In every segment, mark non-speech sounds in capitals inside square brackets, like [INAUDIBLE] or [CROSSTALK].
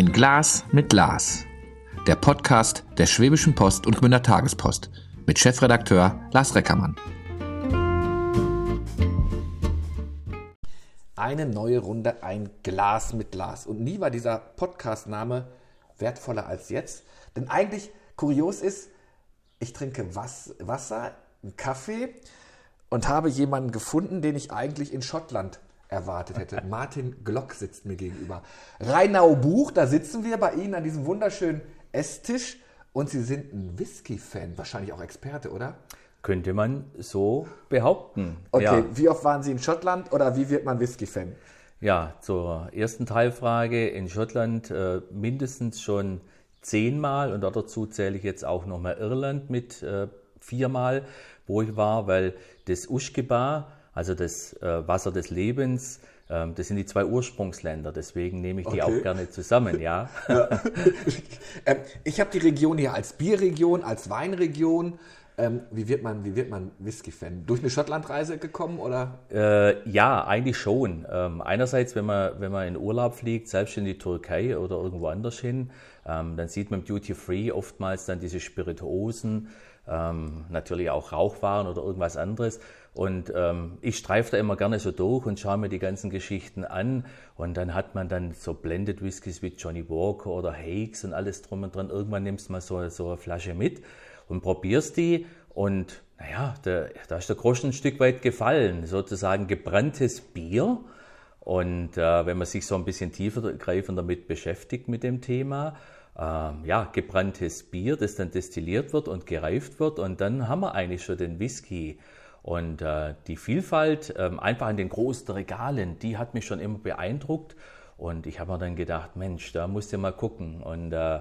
Ein Glas mit Glas. Der Podcast der Schwäbischen Post und Gmünder Tagespost mit Chefredakteur Lars Reckermann. Eine neue Runde, ein Glas mit Glas. Und nie war dieser Podcast-Name wertvoller als jetzt. Denn eigentlich kurios ist, ich trinke Was Wasser, einen Kaffee und habe jemanden gefunden, den ich eigentlich in Schottland erwartet hätte. [LAUGHS] Martin Glock sitzt mir gegenüber. Rheinau Buch, da sitzen wir bei Ihnen an diesem wunderschönen Esstisch und Sie sind ein Whisky-Fan, wahrscheinlich auch Experte, oder? Könnte man so behaupten. Okay, Ja, wie oft waren Sie in Schottland oder wie wird man Whisky-Fan? ja zur ersten Teilfrage. In Schottland äh, mindestens schon zehnmal und dazu zähle ich jetzt auch nochmal Irland mit äh, viermal, wo ich war, weil das Uschgebar, also das äh, Wasser des Lebens, ähm, das sind die zwei Ursprungsländer. Deswegen nehme ich die Okay. auch gerne zusammen, [LAUGHS] ja. ähm, ich habe die Region hier als Bierregion, als Weinregion. Ähm, wie wird man, wie wird man Whisky-Fan? Durch eine Schottlandreise gekommen oder? Äh, ja, eigentlich schon. Ähm, einerseits, wenn man, wenn man in Urlaub fliegt, selbst in die Türkei oder irgendwo anders hin, ähm, dann sieht man im Duty Free oftmals dann diese Spirituosen, ähm, natürlich auch Rauchwaren oder irgendwas anderes. Und ähm, ich streife da immer gerne so durch und schaue mir die ganzen Geschichten an. Und dann hat man dann so Blended Whiskys wie Johnny Walker oder Hakes und alles drum und dran. Irgendwann nimmst du mal so, so eine Flasche mit und probierst die. Und naja, da, da ist der Groschen ein Stück weit gefallen. Sozusagen gebranntes Bier. Und äh, wenn man sich so ein bisschen tiefer greifend damit beschäftigt mit dem Thema, ähm, ja, gebranntes Bier, das dann destilliert wird und gereift wird. Und dann haben wir eigentlich schon den Whisky. Und äh, die Vielfalt, ähm, einfach in den großen Regalen, die hat mich schon immer beeindruckt. Und ich habe mir dann gedacht, Mensch, da musst du mal gucken. Und äh,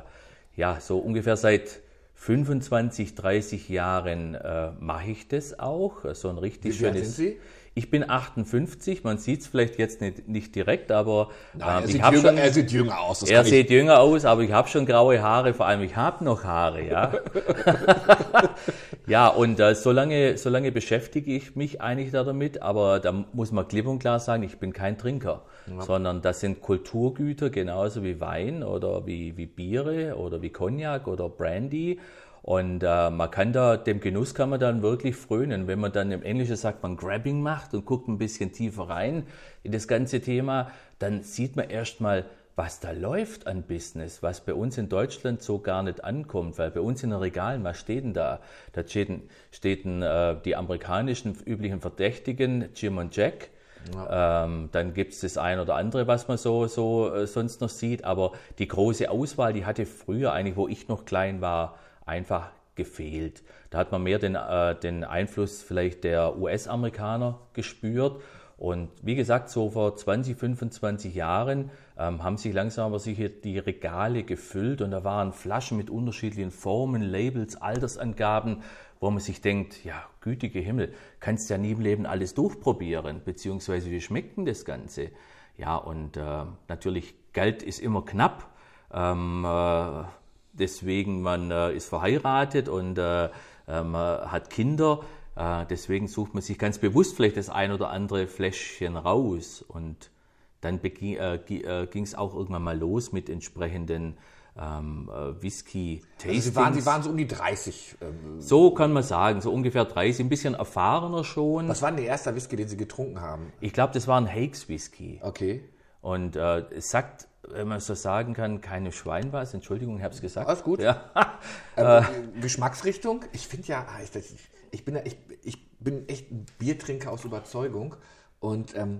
ja, so ungefähr seit 25, 30 Jahren äh, mache ich das auch. So ein richtig Wie schönes. sind Sie? Ich bin 58, man sieht es vielleicht jetzt nicht, nicht direkt, aber Nein, ähm, er, ich sieht habe jünger, schon, er sieht jünger aus. er ich- sieht jünger aus, aber ich habe schon graue Haare, vor allem ich habe noch Haare, ja. [LAUGHS] ja, und äh, so, lange, so lange beschäftige ich mich eigentlich da damit, aber da muss man klipp und klar sagen, ich bin kein Trinker, sondern das sind Kulturgüter, genauso wie Wein oder wie, wie Biere oder wie Cognac oder Brandy. Und äh, man kann da, dem Genuss kann man dann wirklich frönen. Wenn man dann im Englischen sagt, man Grabbing macht und guckt ein bisschen tiefer rein in das ganze Thema, dann sieht man erstmal, was da läuft an Business, was bei uns in Deutschland so gar nicht ankommt, weil bei uns in den Regalen, was steht denn da? Da steht, steht äh, die amerikanischen üblichen Verdächtigen, Jim und Jack. Ähm, dann gibt es das ein oder andere, was man so, so äh, sonst noch sieht. Aber die große Auswahl, die hatte früher eigentlich, wo ich noch klein war, einfach gefehlt. Da hat man mehr den, äh, den Einfluss vielleicht der US-Amerikaner gespürt. Und wie gesagt, so vor 20, 25 Jahren ähm, haben sich langsam aber sicher die Regale gefüllt und da waren Flaschen mit unterschiedlichen Formen, Labels, Altersangaben, wo man sich denkt, ja, gütige Himmel, kannst ja nie im Leben alles durchprobieren, beziehungsweise wie schmeckt denn das Ganze? Ja, und äh, natürlich, Geld ist immer knapp. Ähm, äh, deswegen man äh, ist verheiratet und äh, ähm, hat Kinder. Äh, deswegen sucht man sich ganz bewusst vielleicht das ein oder andere Fläschchen raus. Und dann äh, gi- äh, ging es auch irgendwann mal los mit entsprechenden ähm, äh, Whisky-Tastings. Also Sie waren, Sie waren so um die 30. Ähm, so kann man sagen, so ungefähr 30, ein bisschen erfahrener schon. was war denn der erste Whisky, den Sie getrunken haben? Ich glaube, das war ein Hakes Whisky. Okay. Und äh, es sagt, wenn man so sagen kann, keine Schwein was. Entschuldigung, ich habe es gesagt. Alles gut. Ja. [LAUGHS] Ähm, Geschmacksrichtung? Ich finde ja, ah, ich, ich, bin, ich, ich bin echt ein Biertrinker aus Überzeugung. Und ähm,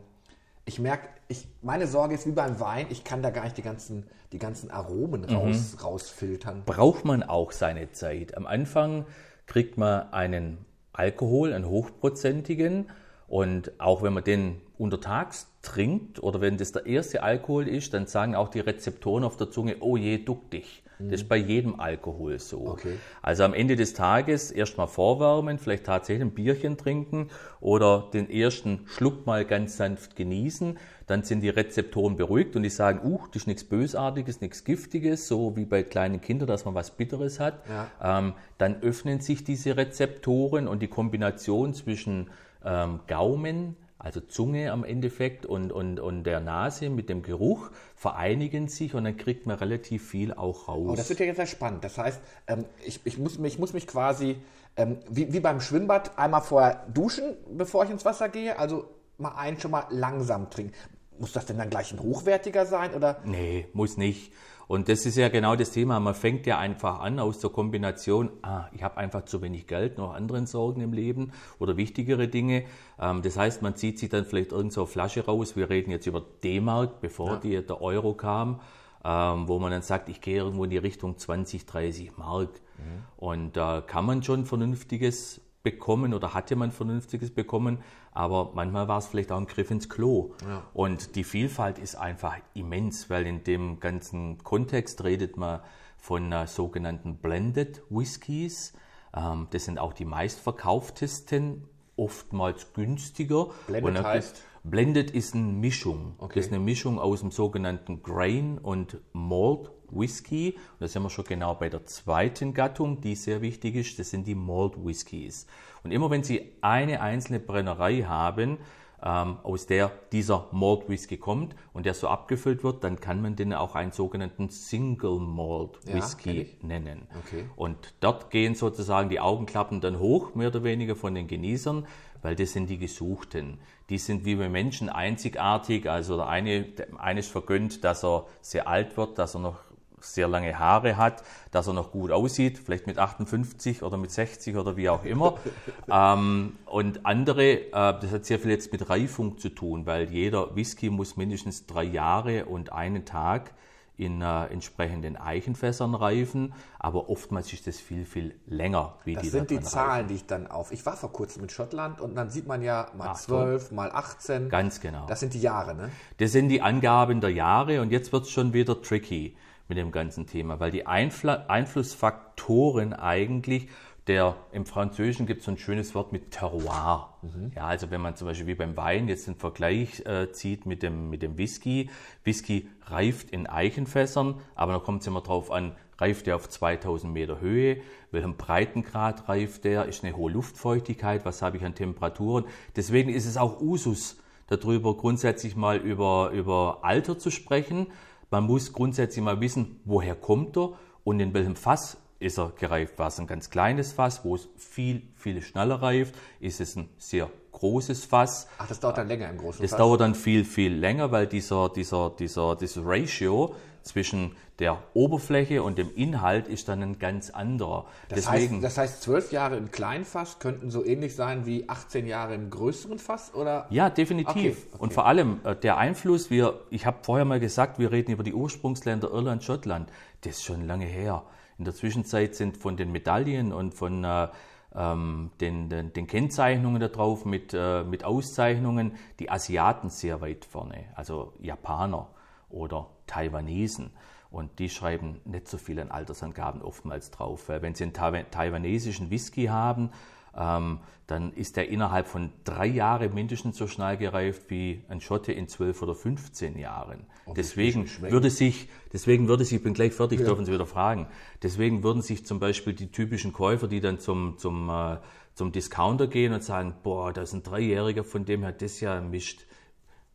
ich merke, ich, meine Sorge ist wie beim Wein, ich kann da gar nicht die ganzen, die ganzen Aromen raus, rausfiltern. braucht man auch seine Zeit. Am Anfang kriegt man einen Alkohol, einen hochprozentigen. Und auch wenn man den untertags trinkt oder wenn das der erste Alkohol ist, dann sagen auch die Rezeptoren auf der Zunge, oh je, duck dich. Das ist bei jedem Alkohol so. Okay. Also am Ende des Tages erstmal vorwärmen, vielleicht tatsächlich ein Bierchen trinken oder den ersten Schluck mal ganz sanft genießen. Dann sind die Rezeptoren beruhigt und die sagen, uh, das ist nichts Bösartiges, nichts Giftiges, so wie bei kleinen Kindern, dass man was Bitteres hat. Ähm, dann öffnen sich diese Rezeptoren und die Kombination zwischen ähm, Gaumen, also Zunge am Endeffekt und, und, und der Nase mit dem Geruch vereinigen sich und dann kriegt man relativ viel auch raus. Oh, das wird ja jetzt sehr spannend. Das heißt, ähm, ich, ich, muss, mich, ich muss mich quasi ähm, wie, wie beim Schwimmbad einmal vorher duschen, bevor ich ins Wasser gehe. Also mal einen schon mal langsam trinken. Muss das denn dann gleich ein hochwertiger sein? Oder? Nee, muss nicht. Und das ist ja genau das Thema. Man fängt ja einfach an aus der Kombination, ah, ich habe einfach zu wenig Geld, noch anderen Sorgen im Leben oder wichtigere Dinge. Ähm, das heißt, man zieht sich dann vielleicht irgend so eine Flasche raus. Wir reden jetzt über D-Mark, bevor ja. die, der Euro kam, ähm, wo man dann sagt, ich gehe irgendwo in die Richtung 20, 30 Mark. Mhm. Und da kann man schon vernünftiges bekommen oder hatte man Vernünftiges bekommen, aber manchmal war es vielleicht auch ein Griff ins Klo. Ja. Und die Vielfalt ist einfach immens, weil in dem ganzen Kontext redet man von äh, sogenannten Blended Whiskys. Ähm, das sind auch die meistverkauftesten, oftmals günstiger. Blended heißt? Blended ist eine Mischung. Okay. Das ist eine Mischung aus dem sogenannten Grain und Malt Whisky. Und da sind wir schon genau bei der zweiten Gattung, die sehr wichtig ist. Das sind die Malt Whiskys. Und immer wenn Sie eine einzelne Brennerei haben, ähm, aus der dieser Malt Whisky kommt und der so abgefüllt wird, dann kann man den auch einen sogenannten Single Malt Whisky ja, nennen. Okay. Und dort gehen sozusagen die Augenklappen dann hoch, mehr oder weniger von den Genießern, weil das sind die Gesuchten. Die sind wie bei Menschen einzigartig. Also der eine, der eine ist vergönnt, dass er sehr alt wird, dass er noch sehr lange Haare hat, dass er noch gut aussieht, vielleicht mit 58 oder mit 60 oder wie auch immer. [LAUGHS] ähm, und andere, äh, das hat sehr viel jetzt mit Reifung zu tun, weil jeder Whisky muss mindestens drei Jahre und einen Tag in äh, entsprechenden Eichenfässern reifen, aber oftmals ist das viel, viel länger. Wie das die sind die Zahlen, reifen. die ich dann auf. Ich war vor kurzem in Schottland und dann sieht man ja mal Ach, 12, mal 18. Ganz genau. Das sind die Jahre, ne? Das sind die Angaben der Jahre und jetzt wird es schon wieder tricky mit dem ganzen Thema, weil die Einfl Einflussfaktoren eigentlich, der im Französischen gibt es so ein schönes Wort mit Terroir. Mhm. Ja, also wenn man zum Beispiel wie beim Wein jetzt den Vergleich äh, zieht mit dem, mit dem Whisky. Whisky reift in Eichenfässern, aber da kommt es immer drauf an, reift der auf 2000 Meter Höhe, welchem Breitengrad reift der, ist eine hohe Luftfeuchtigkeit, was habe ich an Temperaturen. Deswegen ist es auch Usus, darüber grundsätzlich mal über, über Alter zu sprechen man muss grundsätzlich mal wissen, woher kommt er und in welchem Fass ist er gereift. War es ein ganz kleines Fass, wo es viel, viel schneller reift? Ist es ein sehr großes Fass? Ach, das dauert dann länger im großen das Fass? Das dauert dann viel, viel länger, weil dieser, dieser, dieser, dieser Ratio zwischen der Oberfläche und dem Inhalt ist dann ein ganz anderer. Das, Deswegen, heißt, das heißt, zwölf Jahre im Kleinfass könnten so ähnlich sein wie 18 Jahre im größeren Fass? Oder? Ja, definitiv. Okay, okay. Und vor allem äh, der Einfluss, wir, ich habe vorher mal gesagt, wir reden über die Ursprungsländer Irland, Schottland. Das ist schon lange her. In der Zwischenzeit sind von den Medaillen und von äh, ähm, den, den, den, Kennzeichnungen darauf mit, äh, mit Auszeichnungen die Asiaten sehr weit vorne, also Japaner oder Taiwanesen. Und die schreiben nicht so viel an Altersangaben oftmals drauf. Weil wenn sie einen taiwanesischen Whisky haben, ähm, dann ist der innerhalb von drei Jahren mindestens so schnell gereift wie ein Schotte in zwölf oder 15 Jahren. Oh, deswegen würde sich, deswegen würde sich, ich bin gleich fertig, ja. dürfen Sie wieder fragen. Deswegen würden sich zum Beispiel die typischen Käufer, die dann zum, zum, äh, zum Discounter gehen und sagen, boah, da ist ein Dreijähriger, von dem hat das ja mischt.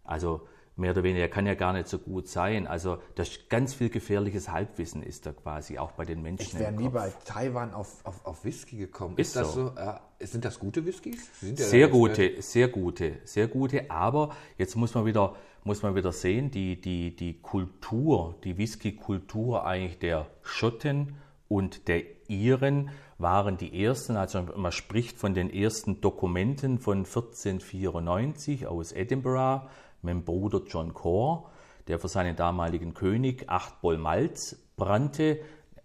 Also mehr oder weniger, kann ja gar nicht so gut sein. Also das ganz viel gefährliches Halbwissen ist da quasi auch bei den Menschen. Ich wäre nie bei Taiwan auf, auf, auf Whisky gekommen. Ist, ist das so? so äh, sind das gute Whiskys? Ja sehr gute, sehr gute, sehr gute. Aber jetzt muss man wieder, muss man wieder sehen, die, die, die Kultur, die Whisky-Kultur eigentlich der Schotten und der Iren waren die ersten, also man spricht von den ersten Dokumenten von 1494 aus Edinburgh mit Bruder John Core, der für seinen damaligen König acht Boll Malz brannte.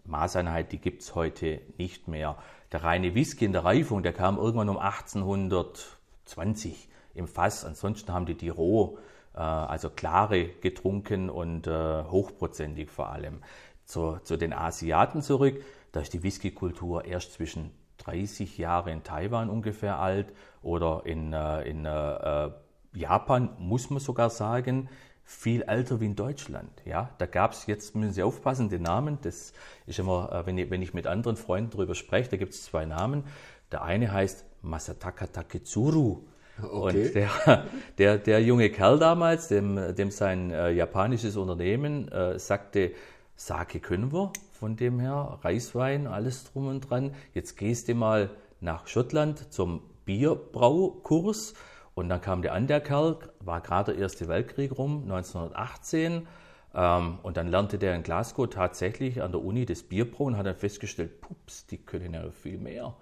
Maßeinheit, die gibt es heute nicht mehr. Der reine Whisky in der Reifung, der kam irgendwann um 1820 im Fass. Ansonsten haben die die roh, äh, also klare getrunken und äh, hochprozentig vor allem. Zu, zu den Asiaten zurück, da ist die Whisky-Kultur erst zwischen 30 Jahre in Taiwan ungefähr alt oder in, äh, in äh, Japan, muss man sogar sagen, viel älter wie in Deutschland. Ja, da gab es, jetzt müssen Sie aufpassen, den Namen, das ist immer, äh, wenn ich, wenn ich mit anderen Freunden darüber spreche, da gibt es zwei Namen. Der eine heißt Masataka Taketsuru. Okay. Und der, [LAUGHS] der, der junge Kerl damals, dem, dem sein äh, japanisches Unternehmen äh, sagte, Sake können wir, von dem her, Reiswein, alles drum und dran. Jetzt gehst du mal nach Schottland zum Bierbraukurs. Und dann kam der an, der Kerl, war gerade der Erste Weltkrieg rum, 1918. Ähm, und dann lernte der in Glasgow tatsächlich an der Uni das Bierbrau und hat dann festgestellt, pups, die können ja viel mehr.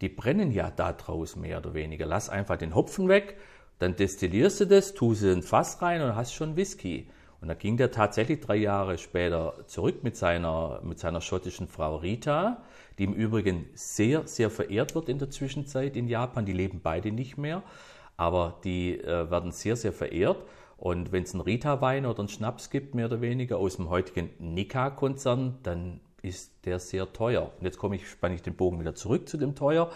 Die brennen ja da draus mehr oder weniger. Lass einfach den Hopfen weg, dann destillierst du das, tust in ein Fass rein und hast schon Whisky. Und dann ging der tatsächlich drei Jahre später zurück mit seiner, mit seiner schottischen Frau Rita, die im Übrigen sehr, sehr verehrt wird in der Zwischenzeit in Japan. Die leben beide nicht mehr, aber die äh, werden sehr, sehr verehrt. Und wenn es einen Rita-Wein oder einen Schnaps gibt, mehr oder weniger aus dem heutigen Nikka-Konzern, dann ist der sehr teuer. Und jetzt komme ich, spanne ich den Bogen wieder zurück zu dem teuer.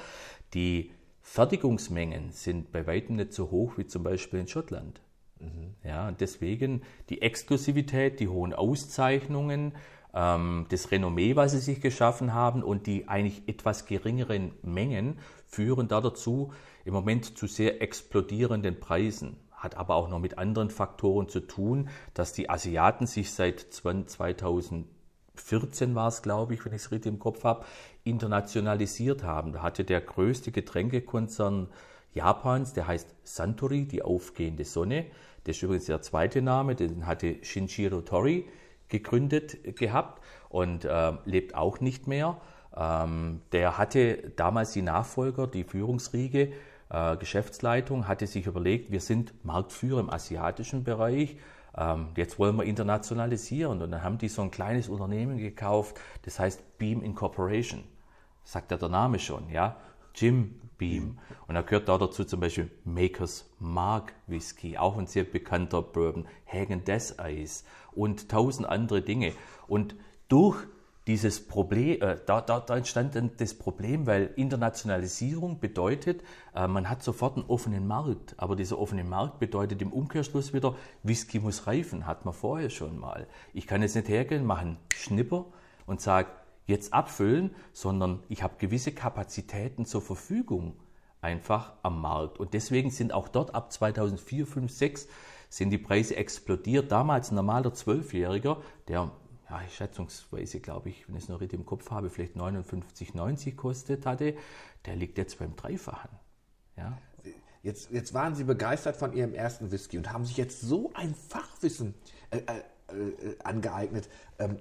Die Fertigungsmengen sind bei weitem nicht so hoch wie zum Beispiel in Schottland. Mhm. Ja, und deswegen die Exklusivität, die hohen Auszeichnungen, ähm, das Renommee, was sie sich geschaffen haben und die eigentlich etwas geringeren Mengen führen da dazu im Moment zu sehr explodierenden Preisen hat aber auch noch mit anderen Faktoren zu tun, dass die Asiaten sich seit 2014 war es, glaube ich, wenn ich es richtig im Kopf habe, internationalisiert haben. Da hatte der größte Getränkekonzern Japans, der heißt Suntory, die aufgehende Sonne. Das ist übrigens der zweite Name, den hatte Shinjiro Tori gegründet gehabt und äh, lebt auch nicht mehr. Ähm, der hatte damals die Nachfolger, die Führungsriege, äh, Geschäftsleitung hatte sich überlegt, wir sind Marktführer im asiatischen Bereich, ähm, jetzt wollen wir internationalisieren. Und dann haben die so ein kleines Unternehmen gekauft, das heißt Beam Incorporation. Sagt ja der Name schon, ja? Jim Beam. Und da gehört da dazu zum Beispiel Makers Mark Whisky, auch ein sehr bekannter Bourbon, Hagen Death Eis und tausend andere Dinge. Und durch dieses Problem, äh, da, da, da, entstand dann das Problem, weil Internationalisierung bedeutet, äh, man hat sofort einen offenen Markt. Aber dieser offene Markt bedeutet im Umkehrschluss wieder, Whisky muss reifen, hat man vorher schon mal. Ich kann jetzt nicht hergehen, machen Schnipper und sage, jetzt abfüllen, sondern ich habe gewisse Kapazitäten zur Verfügung einfach am Markt. Und deswegen sind auch dort ab 2004, 5, 6 sind die Preise explodiert. Damals ein normaler Zwölfjähriger, der ja, schätzungsweise, glaube ich, wenn ich es noch richtig im Kopf habe, vielleicht 59,90 kostet hatte, der liegt jetzt beim Dreifachen. Ja. Jetzt, jetzt waren Sie begeistert von Ihrem ersten Whisky und haben sich jetzt so ein Fachwissen äh, äh, äh angeeignet. Ähm,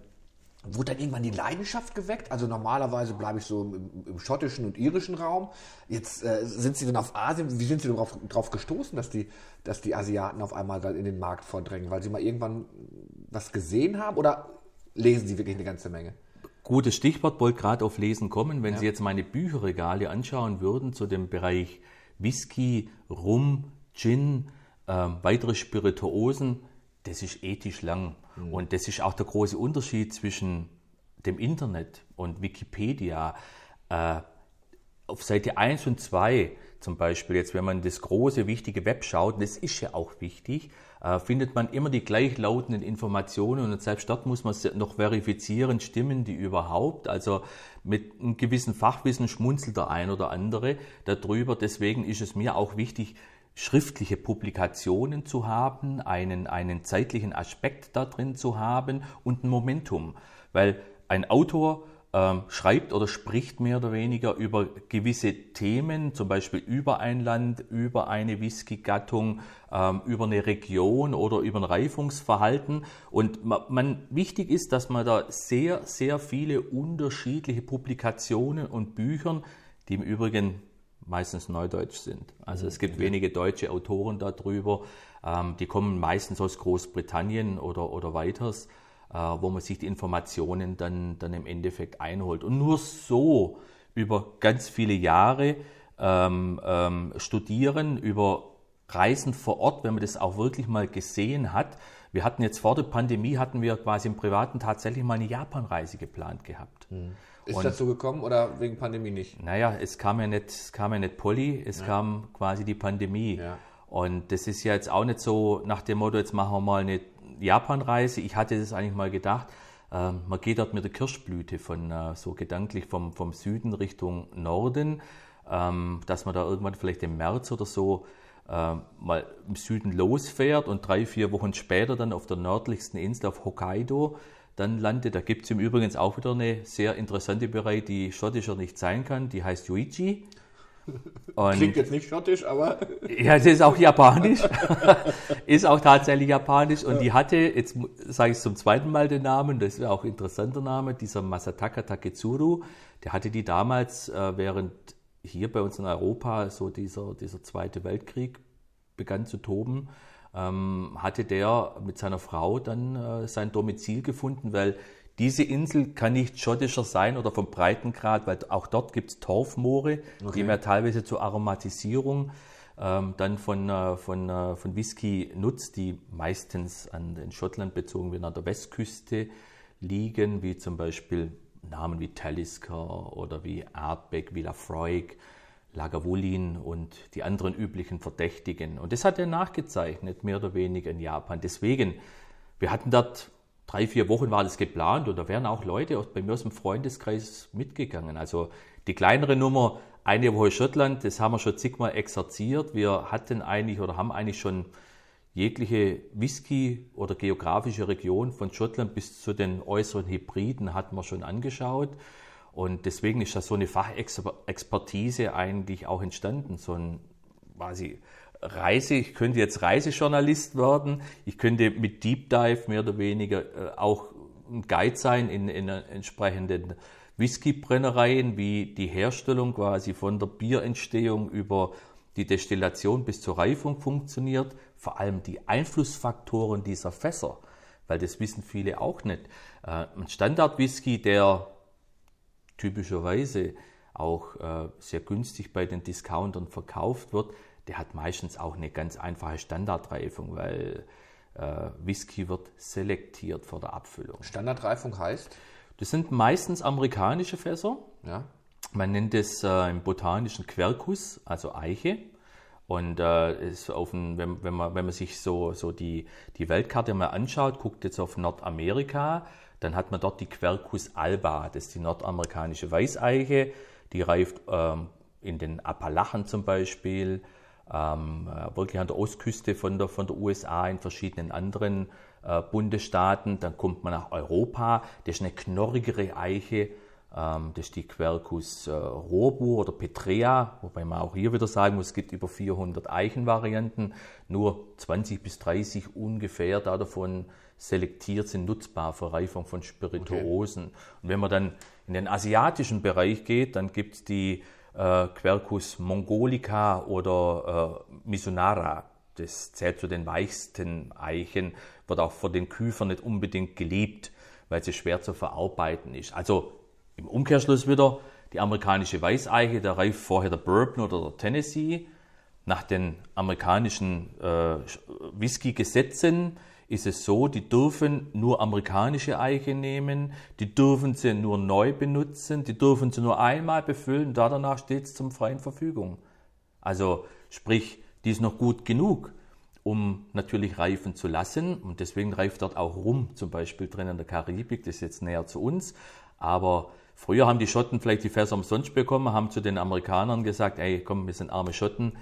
Wurde dann irgendwann die Leidenschaft geweckt? Also normalerweise bleibe ich so im, im, schottischen und irischen Raum. Jetzt äh, sind Sie dann auf Asien. Wie sind Sie darauf, darauf gestoßen, dass die, dass die Asiaten auf einmal in den Markt vordrängen? Weil Sie mal irgendwann was gesehen haben? Oder lesen Sie wirklich eine ganze Menge. Gutes Stichwort, wollte gerade auf Lesen kommen. Wenn ja. Sie jetzt meine Bücherregale anschauen würden zu dem Bereich Whisky, Rum, Gin, äh, weitere Spirituosen, das ist ethisch lang. Mhm. Und das ist auch der große Unterschied zwischen dem Internet und Wikipedia. Äh, auf Seite 1 und 2 zum Beispiel, jetzt wenn man das große, wichtige Web schaut, das ist ja auch wichtig, äh, findet man immer die gleichlautenden Informationen und selbst dort muss man noch verifizieren, stimmen die überhaupt? Also mit einem gewissen Fachwissen schmunzelt der ein oder andere darüber. Deswegen ist es mir auch wichtig, schriftliche Publikationen zu haben, einen, einen zeitlichen Aspekt da drin zu haben und ein Momentum. Weil ein Autor ähm, schreibt oder spricht mehr oder weniger über gewisse Themen, zum Beispiel über ein Land, über eine Whisky-Gattung, ähm, über eine Region oder über ein Reifungsverhalten. Und man, man, wichtig ist, dass man da sehr, sehr viele unterschiedliche Publikationen und Büchern, die im Übrigen meistens neudeutsch sind. Also es gibt wenige deutsche Autoren darüber, ähm, die kommen meistens aus Großbritannien oder, oder weiters wo man sich die Informationen dann, dann im Endeffekt einholt. Und nur so über ganz viele Jahre ähm, ähm, studieren, über Reisen vor Ort, wenn man das auch wirklich mal gesehen hat. Wir hatten jetzt vor der Pandemie, hatten wir quasi im Privaten tatsächlich mal eine Japanreise geplant gehabt. Hm. Ist und, das so gekommen oder wegen Pandemie nicht? Naja, es kam ja nicht, es kam ja nicht Polly, es ja. kam quasi die Pandemie. Ja. Und das ist ja jetzt auch nicht so nach dem Motto, jetzt machen wir mal eine Japanreise. Ich hatte das eigentlich mal gedacht. Äh, man geht dort mit der Kirschblüte von äh, so gedanklich vom, vom Süden Richtung Norden. ähm, dass man da irgendwann vielleicht im März oder so äh, mal im Süden losfährt und drei, vier Wochen später dann auf der nördlichsten Insel auf Hokkaido dann landet. Da gibt es im Übrigen auch wieder eine sehr interessante Bereich, die schottischer nicht sein kann. Die heißt Yuichi. Und Klingt jetzt nicht schottisch, aber. [LAUGHS] Ja, es ist auch japanisch. [LAUGHS] ist auch tatsächlich japanisch. Und die hatte, jetzt sage ich zum zweiten Mal den Namen, das ist auch ein interessanter Name, dieser Masataka Taketsuru. Der hatte die damals, äh, während hier bei uns in Europa so dieser, dieser Zweite Weltkrieg begann zu toben, ähm, hatte der mit seiner Frau dann äh, sein Domizil gefunden, weil diese Insel kann nicht schottischer sein oder vom Breitengrad, weil auch dort gibt es Torfmoore, okay. die man teilweise zur Aromatisierung ähm, dann von, äh, von, äh, von Whisky nutzt, die meistens an den Schottland bezogen werden, an der Westküste liegen, wie zum Beispiel Namen wie Talisker oder wie Ardbeg, wie Lafroig, Lagavulin und die anderen üblichen Verdächtigen. Und das hat er nachgezeichnet, mehr oder weniger in Japan. Deswegen, wir hatten dort drei, vier Wochen war das geplant und da wären auch Leute bei mir aus dem Freundeskreis mitgegangen. Also die kleinere Nummer, eine Woche Schottland, das haben wir schon zigmal exerziert. Wir hatten eigentlich oder haben eigentlich schon jegliche Whisky- oder geografische Region von Schottland bis zu den äußeren Hybriden hatten wir schon angeschaut. Und deswegen ist da so eine Fachexpertise eigentlich auch entstanden, so ein quasi Reise, ich könnte jetzt Reisejournalist werden, ich könnte mit Deep Dive mehr oder weniger äh, auch ein Guide sein in, in entsprechenden Whiskybrennereien, wie die Herstellung quasi von der Bierentstehung über die Destillation bis zur Reifung funktioniert, vor allem die Einflussfaktoren dieser Fässer, weil das wissen viele auch nicht. Äh, ein Standard-Whisky, der typischerweise auch äh, sehr günstig bei den Discountern verkauft wird, der hat meistens auch eine ganz einfache Standardreifung, weil äh, Whisky wird selektiert vor der Abfüllung. Standardreifung heißt? Das sind meistens amerikanische Fässer. Ja. Man nennt es äh, im botanischen Quercus, also Eiche. Und äh, ein, wenn, wenn, man, wenn man sich so, so die, die Weltkarte mal anschaut, guckt jetzt auf Nordamerika, dann hat man dort die Quercus alba, das ist die nordamerikanische Weißeiche, die reift ähm, in den Appalachen zum Beispiel, ähm, äh, wirklich an der Ostküste von der, von der USA, in verschiedenen anderen äh, Bundesstaaten. Dann kommt man nach Europa, das ist eine knorrigere Eiche, ähm, das ist die Quercus äh, robur oder Petrea, wobei man auch hier wieder sagen muss, es gibt über 400 Eichenvarianten, nur 20 bis 30 ungefähr davon selektiert sind, nutzbar für Reifung von Spirituosen. Okay. Und wenn man dann in den asiatischen Bereich geht, dann gibt es die äh, Quercus mongolica oder äh, Misonara. Das zählt zu den weichsten Eichen, wird auch von den Küfern nicht unbedingt geliebt, weil sie schwer zu verarbeiten ist. Also im Umkehrschluss wieder, die amerikanische Weißeiche, da reift vorher der Bourbon oder der Tennessee. Nach den amerikanischen äh, Whisky-Gesetzen ist es so, die dürfen nur amerikanische Eiche nehmen, die dürfen sie nur neu benutzen, die dürfen sie nur einmal befüllen, da danach steht es zum freien Verfügung. Also sprich, die ist noch gut genug, um natürlich reifen zu lassen und deswegen reift dort auch Rum zum Beispiel drin in der Karibik, das ist jetzt näher zu uns, aber früher haben die Schotten vielleicht die Fässer umsonst bekommen, haben zu den Amerikanern gesagt, ey komm, wir sind arme Schotten,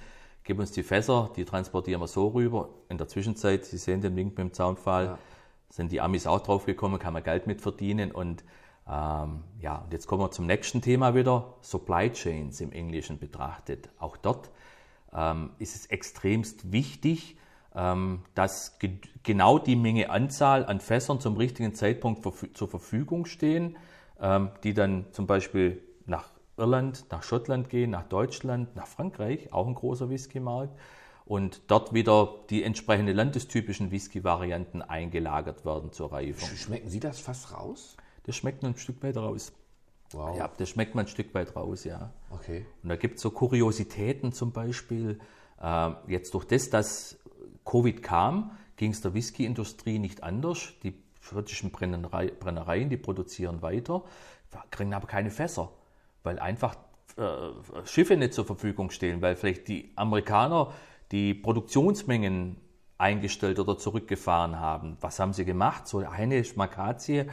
gib uns die Fässer, die transportieren wir so rüber. In der Zwischenzeit, Sie sehen den Link mit dem Zaunpfahl, ja. sind die Amis auch draufgekommen, kann man Geld mit verdienen. Und ähm, ja, und jetzt kommen wir zum nächsten Thema wieder, Supply Chains im Englischen betrachtet. Auch dort ähm, ist es extremst wichtig, ähm, dass ge genau die Menge Anzahl an Fässern zum richtigen Zeitpunkt zur Verfügung stehen, ähm, die dann zum Beispiel nach Irland, nach Schottland gehen, nach Deutschland, nach Frankreich, auch ein großer Whisky-Markt, und dort wieder die entsprechenden landestypischen Whisky-Varianten eingelagert werden zur Reifung. Schmecken Sie das fast raus? Das schmeckt ein Stück weit raus. Wow. Ja, das schmeckt man ein Stück weit raus, ja. Okay. Und da gibt es so Kuriositäten zum Beispiel. Äh, jetzt durch das, dass Covid kam, ging es der Whisky-Industrie nicht anders. Die schottischen Brennereien, die produzieren weiter, kriegen aber keine Fässer weil einfach äh, Schiffe nicht zur Verfügung stehen, weil vielleicht die Amerikaner die Produktionsmengen eingestellt oder zurückgefahren haben. Was haben sie gemacht? So eine Schmakazie,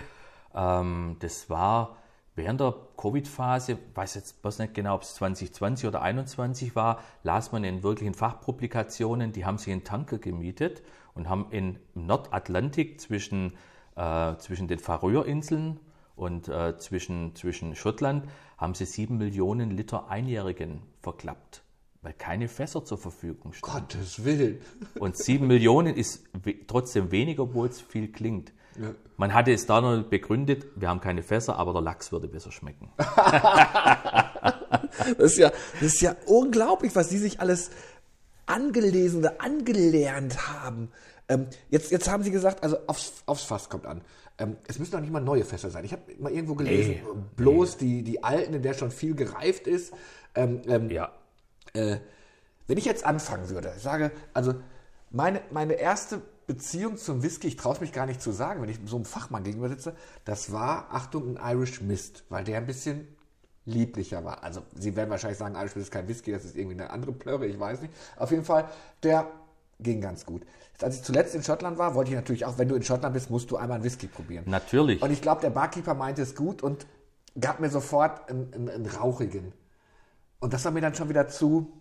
ähm, das war während der Covid-Phase, weiß jetzt weiß nicht genau, ob es 2020 oder 2021 war, las man in wirklichen Fachpublikationen, die haben sich einen Tanker gemietet und haben in, im Nordatlantik zwischen, äh, zwischen den Färöerinseln und äh, zwischen, zwischen Schottland haben sie sieben Millionen Liter Einjährigen verklappt, weil keine Fässer zur Verfügung standen. Gottes Willen. Und sieben Millionen ist we trotzdem weniger, obwohl es viel klingt. Ja. Man hatte es da noch begründet, wir haben keine Fässer, aber der Lachs würde besser schmecken. [LAUGHS] Das ist ja, das ist ja unglaublich, was die sich alles angelesen oder angelernt haben. Ähm, jetzt, jetzt haben sie gesagt, also aufs, aufs Fass kommt an. Ähm, es müssen doch nicht mal neue Fässer sein. Ich habe mal irgendwo gelesen, Nee. bloß die, die alten, in der schon viel gereift ist. Ähm, ähm, Ja. äh, wenn ich jetzt anfangen würde, ich sage, also meine, meine erste Beziehung zum Whisky, ich traue es mich gar nicht zu sagen, wenn ich so einem Fachmann gegenüber sitze, das war, Achtung, ein Irish Mist, weil der ein bisschen lieblicher war. Also Sie werden wahrscheinlich sagen, Irish Mist ist kein Whisky, das ist irgendwie eine andere Plörre, ich weiß nicht. Auf jeden Fall, der ging ganz gut. Als ich zuletzt in Schottland war, wollte ich natürlich auch, wenn du in Schottland bist, musst du einmal einen Whisky probieren. Natürlich. Und ich glaube, der Barkeeper meinte es gut und gab mir sofort einen, einen, einen rauchigen. Und das war mir dann schon wieder zu.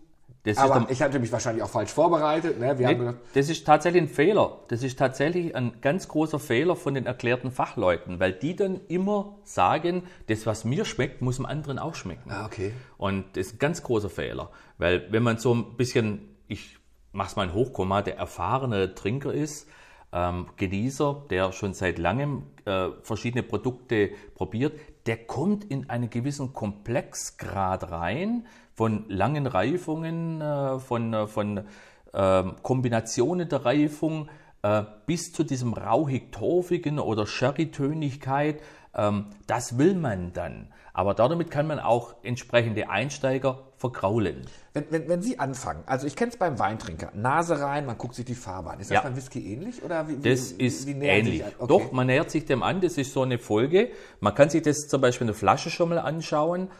Das ist aber ich hatte mich wahrscheinlich auch falsch vorbereitet. Ne? Wir haben Nee, gesagt, das ist tatsächlich ein Fehler. Das ist tatsächlich ein ganz großer Fehler von den erklärten Fachleuten, weil die dann immer sagen, das, was mir schmeckt, muss dem anderen auch schmecken. ah, okay. Und das ist ein ganz großer Fehler, weil wenn man so ein bisschen, ich mach's mal in Hochkomma, der erfahrene Trinker ist, ähm, Genießer, der schon seit langem äh, verschiedene Produkte probiert, der kommt in einen gewissen Komplexgrad rein von langen Reifungen, äh, von, äh, von ähm, Kombinationen der Reifung äh, bis zu diesem rauchig-torfigen oder Sherry-Tönigkeit. Ähm, das will man dann. Aber damit kann man auch entsprechende Einsteiger vergraulen. Wenn, wenn, wenn Sie anfangen, also ich kenne es beim Weintrinker, Nase rein, man guckt sich die Farbe an. Ist das Ja. beim Whisky ähnlich? Oder wie, wie, Das ist wie ähnlich. Okay. Doch, man nähert sich dem an, das ist so eine Folge. Man kann sich das zum Beispiel in der Flasche schon mal anschauen.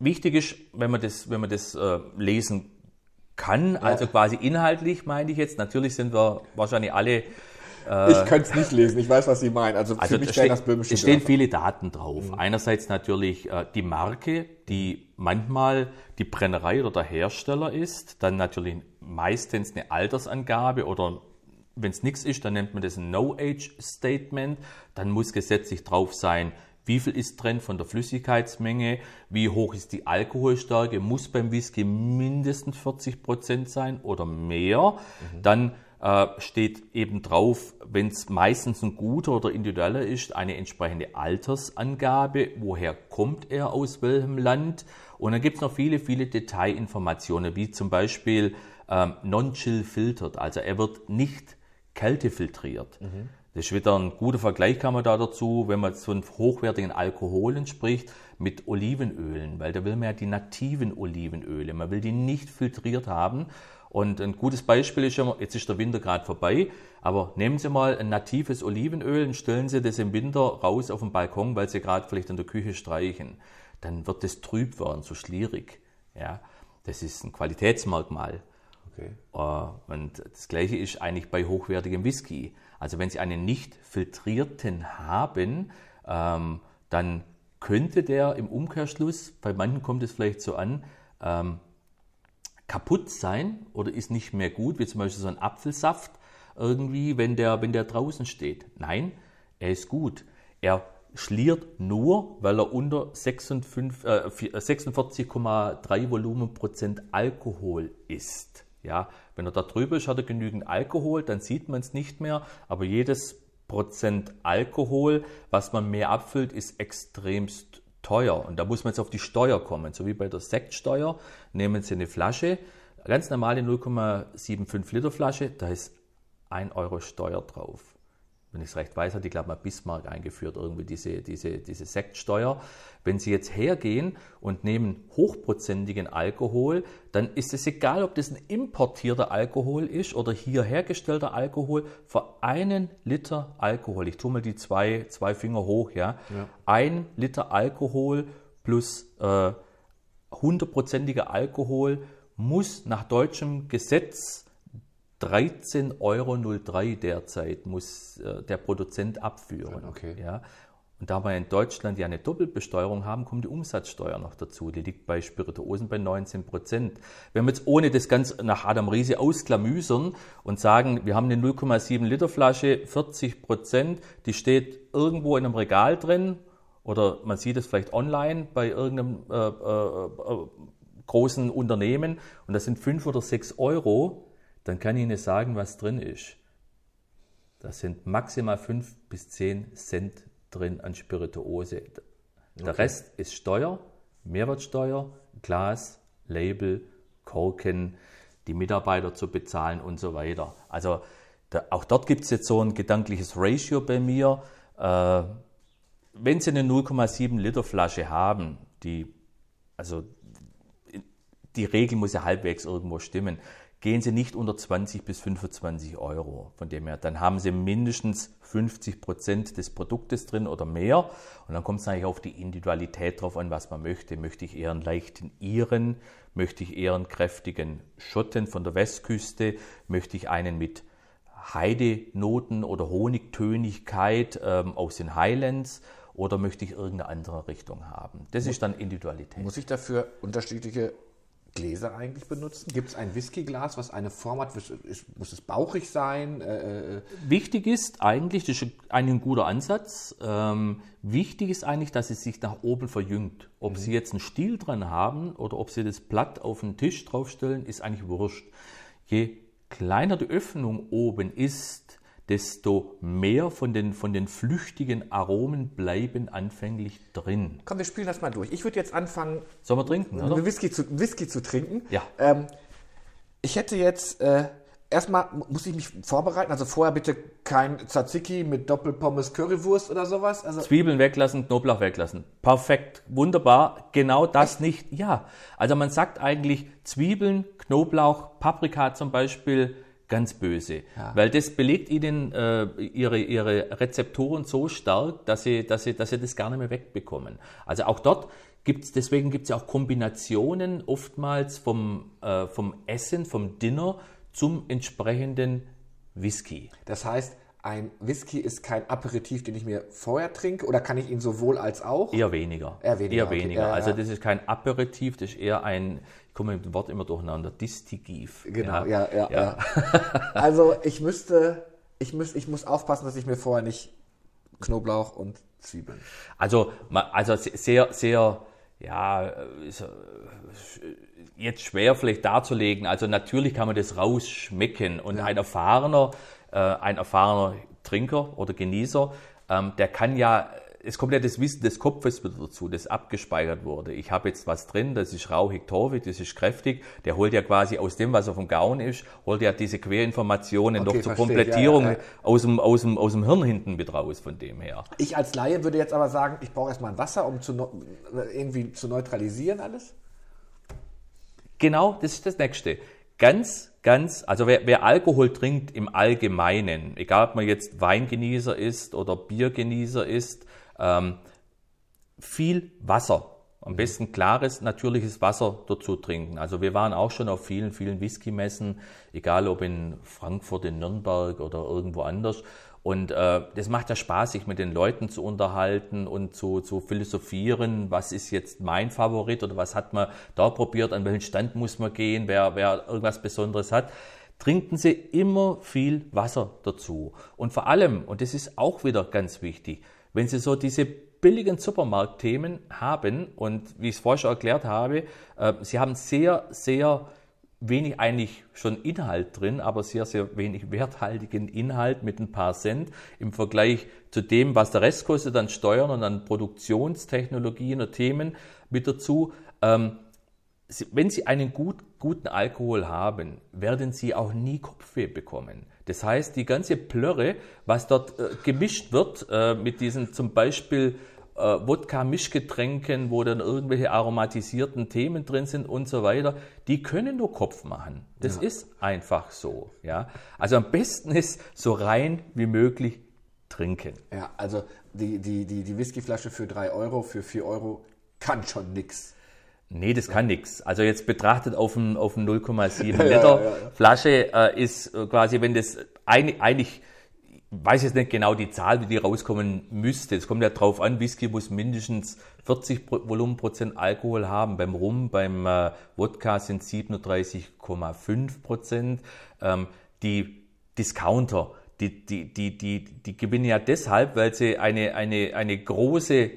Wichtig ist, wenn man das, wenn man das äh, lesen kann, also quasi inhaltlich meine ich jetzt, natürlich sind wir wahrscheinlich alle ich könnte es nicht lesen, ich weiß, was Sie meinen. Also, Also für mich steht, das böhmische es stehen Dörfer. viele Daten drauf. Einerseits natürlich äh, die Marke, die manchmal die Brennerei oder der Hersteller ist. Dann natürlich meistens eine Altersangabe oder wenn es nichts ist, dann nennt man das ein No-Age-Statement. Dann muss gesetzlich drauf sein, wie viel ist drin von der Flüssigkeitsmenge, wie hoch ist die Alkoholstärke, muss beim Whisky mindestens 40 Prozent sein oder mehr. Dann äh, steht eben drauf, wenn es meistens ein guter oder individueller ist, eine entsprechende Altersangabe, woher kommt er aus welchem Land. Und dann gibt es noch viele, viele Detailinformationen, wie zum Beispiel ähm, non-chill filtered, also er wird nicht kältefiltriert. Das ist wieder ein guter Vergleich kann man da dazu, wenn man von hochwertigen Alkoholen spricht, mit Olivenölen, weil da will man ja die nativen Olivenöle, man will die nicht filtriert haben. Und ein gutes Beispiel ist immer, jetzt ist der Winter gerade vorbei, aber nehmen Sie mal ein natives Olivenöl und stellen Sie das im Winter raus auf den Balkon, weil Sie gerade vielleicht in der Küche streichen. Dann wird das trüb werden, so schlierig. Ja, das ist ein Qualitätsmerkmal. Okay. Äh, Und das Gleiche ist eigentlich bei hochwertigem Whisky. Also wenn Sie einen nicht filtrierten haben, ähm, dann könnte der im Umkehrschluss, bei manchen kommt es vielleicht so an, ähm, kaputt sein oder ist nicht mehr gut, wie zum Beispiel so ein Apfelsaft irgendwie, wenn der, wenn der draußen steht. Nein, er ist gut. Er schliert nur, weil er unter 56, äh, 46,3 Volumenprozent Alkohol ist. Ja, wenn er da drüber ist, hat er genügend Alkohol, dann sieht man es nicht mehr, aber jedes Prozent Alkohol, was man mehr abfüllt, ist extremst teuer. Und da muss man jetzt auf die Steuer kommen, so wie bei der Sektsteuer. Nehmen Sie eine Flasche, ganz normale 0,75 Liter Flasche, da ist 1 Euro Steuer drauf. Wenn ich es recht weiß, hat die, glaube ich, mal Bismarck eingeführt, irgendwie diese, diese, diese Sektsteuer. Wenn Sie jetzt hergehen und nehmen hochprozentigen Alkohol, dann ist es egal, ob das ein importierter Alkohol ist oder hier hergestellter Alkohol. Für einen Liter Alkohol, ich tue mal die zwei, zwei Finger hoch, ja, ein Liter Alkohol plus äh, hundertprozentiger Alkohol muss nach deutschem Gesetz 13,03 Euro derzeit muss äh, der Produzent abführen. Okay. Ja. Und da wir in Deutschland ja eine Doppelbesteuerung haben, kommt die Umsatzsteuer noch dazu. Die liegt bei Spirituosen bei 19 Prozent. Wenn wir jetzt ohne das ganz nach Adam Riese ausklamüsern und sagen, wir haben eine 0,7 Liter Flasche, 40 Prozent, die steht irgendwo in einem Regal drin oder man sieht es vielleicht online bei irgendeinem äh, äh, äh großen Unternehmen und das sind 5 oder 6 Euro, dann kann ich Ihnen sagen, was drin ist. Das sind maximal 5 bis 10 Cent drin an Spirituose. Der okay. Rest ist Steuer, Mehrwertsteuer, Glas, Label, Korken, die Mitarbeiter zu bezahlen und so weiter. Also da, auch dort gibt es jetzt so ein gedankliches Ratio bei mir. Äh, wenn Sie eine 0,7 Liter Flasche haben, die, also die Regel muss ja halbwegs irgendwo stimmen gehen Sie nicht unter 20 bis 25 Euro. Von dem her, dann haben Sie mindestens 50 Prozent des Produktes drin oder mehr. Und dann kommt es eigentlich auf die Individualität drauf an, was man möchte. Möchte ich eher einen leichten Iren? Möchte ich eher einen kräftigen Schotten von der Westküste? Möchte ich einen mit Heidenoten oder Honigtönigkeit ähm, aus den Highlands? Oder möchte ich irgendeine andere Richtung haben? Das ist dann Individualität. Muss ich dafür unterschiedliche Gläser eigentlich benutzen? Gibt es ein Whiskyglas, was eine Form hat? Muss es bauchig sein? Äh, äh, äh, wichtig ist eigentlich, das ist ein guter Ansatz. Ähm, wichtig ist eigentlich, dass es sich nach oben verjüngt. Ob mhm. Sie jetzt einen Stiel dran haben oder ob Sie das Blatt auf den Tisch draufstellen, ist eigentlich wurscht. Je kleiner die Öffnung oben ist, desto mehr von den, von den flüchtigen Aromen bleiben anfänglich drin. Komm, wir spielen das mal durch. Ich würde jetzt anfangen, Sollen wir trinken, oder? Whisky zu, Whisky zu trinken. Ja. Ähm, ich hätte jetzt, äh, erstmal muss ich mich vorbereiten, also vorher bitte kein Tzatziki mit Doppelpommes Currywurst oder sowas. Also Zwiebeln weglassen, Knoblauch weglassen. Perfekt, wunderbar, genau das Echt? nicht. Ja, also man sagt eigentlich Zwiebeln, Knoblauch, Paprika zum Beispiel, ganz böse, ja. weil das belegt ihnen äh, ihre, ihre Rezeptoren so stark, dass sie, dass, sie, dass sie das gar nicht mehr wegbekommen. Also auch dort gibt es, deswegen gibt es ja auch Kombinationen oftmals vom, äh, vom Essen, vom Dinner zum entsprechenden Whisky. Das heißt, ein Whisky ist kein Aperitif, den ich mir vorher trinke, oder kann ich ihn sowohl als auch? Eher weniger. Eher weniger. Eher weniger. Okay. also das ist kein Aperitif, das ist eher ein, ich komme mit dem Wort immer durcheinander, Distigiv. Genau, ja, ja, ja. ja. [LAUGHS] also ich müsste, ich, müß, ich muss aufpassen, dass ich mir vorher nicht Knoblauch und Zwiebeln. Also, also sehr, sehr, ja, jetzt schwer vielleicht darzulegen. Also natürlich kann man das rausschmecken und ja. ein erfahrener äh, ein erfahrener Trinker oder Genießer, ähm, der kann ja es kommt ja das Wissen des Kopfes wieder dazu, das abgespeichert wurde. Ich habe jetzt was drin, das ist rauchig, torfig, das ist kräftig. Der holt ja quasi aus dem, was auf dem Gauen ist, holt ja diese Querinformationen okay, noch zur verstehe, Komplettierung ja, ja. Aus, dem, aus, dem, aus dem Hirn hinten mit raus, von dem her. Ich als Laie würde jetzt aber sagen, ich brauche erstmal ein Wasser, um zu, irgendwie zu neutralisieren alles? Genau, das ist das Nächste ganz, ganz, also wer, wer, Alkohol trinkt im Allgemeinen, egal ob man jetzt Weingenießer ist oder Biergenießer ist, ähm, viel Wasser. Am besten klares, natürliches Wasser dazu trinken. Also wir waren auch schon auf vielen, vielen Whisky-Messen, egal ob in Frankfurt, in Nürnberg oder irgendwo anders. Und äh, das macht ja Spaß, sich mit den Leuten zu unterhalten und zu, zu philosophieren, was ist jetzt mein Favorit oder was hat man da probiert, an welchen Stand muss man gehen, wer, wer irgendwas Besonderes hat. Trinken Sie immer viel Wasser dazu. Und vor allem, und das ist auch wieder ganz wichtig, wenn Sie so diese billigen Supermarktthemen haben und wie ich es vorher schon erklärt habe, äh, Sie haben sehr, sehr wenig eigentlich schon Inhalt drin, aber sehr, sehr wenig werthaltigen Inhalt mit ein paar Cent im Vergleich zu dem, was der Rest kostet an Steuern und an Produktionstechnologien und Themen mit dazu. Ähm, wenn Sie einen gut, guten Alkohol haben, werden Sie auch nie Kopfweh bekommen. Das heißt, die ganze Plörre, was dort äh, gemischt wird, äh, mit diesen zum Beispiel äh, Wodka-Mischgetränken, wo dann irgendwelche aromatisierten Themen drin sind und so weiter, die können nur Kopf machen. Das ja. ist einfach so. Ja? Also am besten ist so rein wie möglich trinken. Ja, also die, die, die, die Whiskyflasche für 3 Euro, für 4 Euro kann schon nix. Nee, das kann nichts. Also jetzt betrachtet auf ein, auf ein 0,7 [LAUGHS] Liter ja, ja, ja, Flasche äh, ist äh, quasi, wenn das ein, eigentlich weiß jetzt nicht genau die Zahl, wie die rauskommen müsste. Es kommt ja drauf an, Whisky muss mindestens 40 Volumenprozent Alkohol haben. Beim Rum, beim äh, Wodka sind 37,5 Prozent. Ähm, die Discounter, die, die, die, die, die gewinnen ja deshalb, weil sie eine, eine, eine große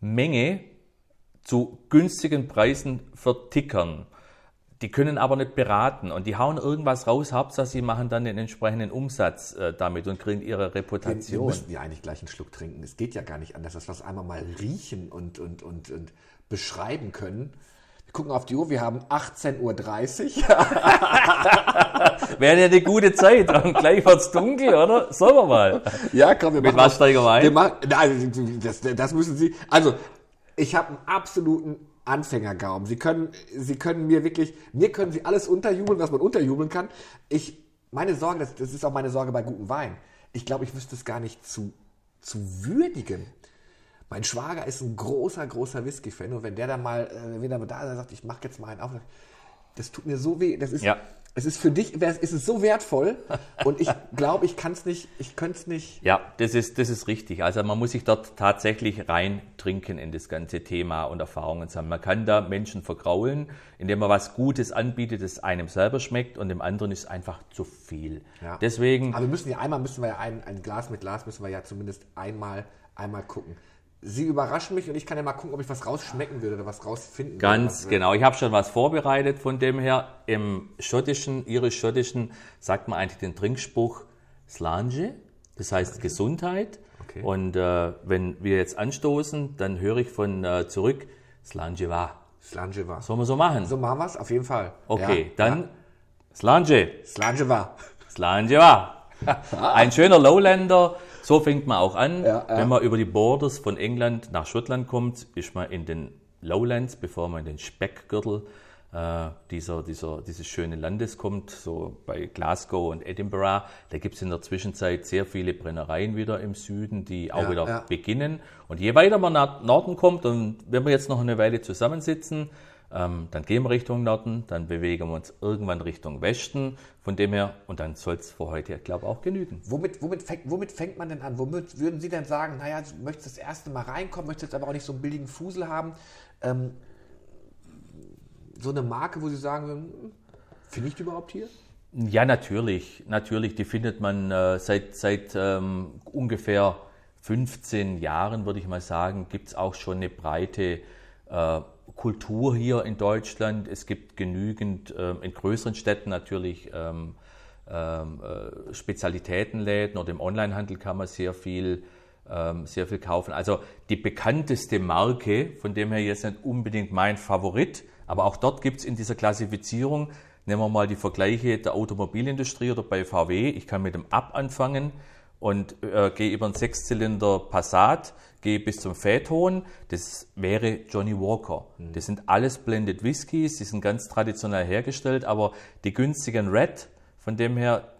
Menge zu günstigen Preisen vertickern. Die können aber nicht beraten und die hauen irgendwas raus, Hauptsache sie machen dann den entsprechenden Umsatz äh, damit und kriegen ihre Reputation. Wir müssten ja eigentlich gleich einen Schluck trinken. Es geht ja gar nicht anders, dass wir es einmal mal riechen und, und, und, und beschreiben können. Wir gucken auf die Uhr, wir haben 18.30 Uhr. [LAUGHS] Wäre ja eine gute Zeit. Und gleich wird's dunkel, oder? Sollen wir mal. Ja, komm, wir Mit machen. was steigen wir ein? Wir machen nein, das, das müssen Sie. Also, ich habe einen absoluten Anfängergaumen. Sie können, Sie können mir wirklich, mir können Sie alles unterjubeln, was man unterjubeln kann. Ich, meine Sorge, das, das ist auch meine Sorge bei gutem Wein. Ich glaube, ich wüsste es gar nicht zu, zu würdigen. Mein Schwager ist ein großer, großer Whisky-Fan und wenn der dann mal, äh, wenn er mal da ist, sagt, ich mache jetzt mal einen auf, das tut mir so weh. Das ist, Ja. Es ist für dich, wär- ist es so wertvoll und ich [LAUGHS] glaube, ich kann es nicht, ich könnte es nicht. Ja, das ist, das ist richtig. Also man muss sich dort tatsächlich rein trinken in das ganze Thema und Erfahrungen sammeln. Man kann da Menschen vergraulen, indem man was Gutes anbietet, das einem selber schmeckt und dem anderen ist einfach zu viel. Ja. Deswegen, Aber wir müssen ja einmal müssen wir ja ein, ein Glas mit Glas müssen wir ja zumindest einmal einmal gucken. Sie überraschen mich und ich kann ja mal gucken, ob ich was rausschmecken würde oder was rausfinden Ganz würde. genau. Ich habe schon was vorbereitet von dem her. Im schottischen, irisch-schottischen sagt man eigentlich den Trinkspruch Slange, das heißt Gesundheit. Okay. Und äh, wenn wir jetzt anstoßen, dann höre ich von äh, zurück Slange war. Slange war. Sollen wir so machen? So machen wir es, auf jeden Fall. Okay, Ja, dann Ja. Slange. Slange war. Slange war. [LAUGHS] Ein schöner Lowlander. So fängt man auch an. Ja, ja. Wenn man über die Borders von England nach Schottland kommt, ist man in den Lowlands, bevor man in den Speckgürtel äh, dieser, dieser, dieses schönen Landes kommt, so bei Glasgow und Edinburgh. Da gibt es in der Zwischenzeit sehr viele Brennereien wieder im Süden, die auch Ja, wieder beginnen. Und je weiter man nach Norden kommt und wenn wir jetzt noch eine Weile zusammensitzen, ähm, dann gehen wir Richtung Norden, dann bewegen wir uns irgendwann Richtung Westen. Von dem her, und dann soll es für heute, ich glaube auch genügen. Womit, womit, fängt, womit fängt man denn an? Womit würden Sie denn sagen, naja, du möchtest das erste Mal reinkommen, möchtest jetzt aber auch nicht so einen billigen Fusel haben? Ähm, so eine Marke, wo Sie sagen, würden, hm, finde ich die überhaupt hier? Ja, natürlich. Natürlich, die findet man äh, seit, seit ähm, ungefähr 15 Jahren, würde ich mal sagen, gibt es auch schon eine breite äh, Kultur hier in Deutschland. Es gibt genügend, ähm, in größeren Städten natürlich, ähm, ähm, äh, Spezialitätenläden oder im Onlinehandel kann man sehr viel, ähm, sehr viel kaufen. Also die bekannteste Marke, von dem her jetzt nicht unbedingt mein Favorit, aber auch dort gibt es in dieser Klassifizierung, nehmen wir mal die Vergleiche der Automobilindustrie oder bei VW, ich kann mit dem Ab anfangen und äh, gehe über einen Sechszylinder Passat, gehe bis zum Phaeton, das wäre Johnny Walker. Das sind alles Blended Whiskys, die sind ganz traditionell hergestellt, aber die günstigen Red, von dem her,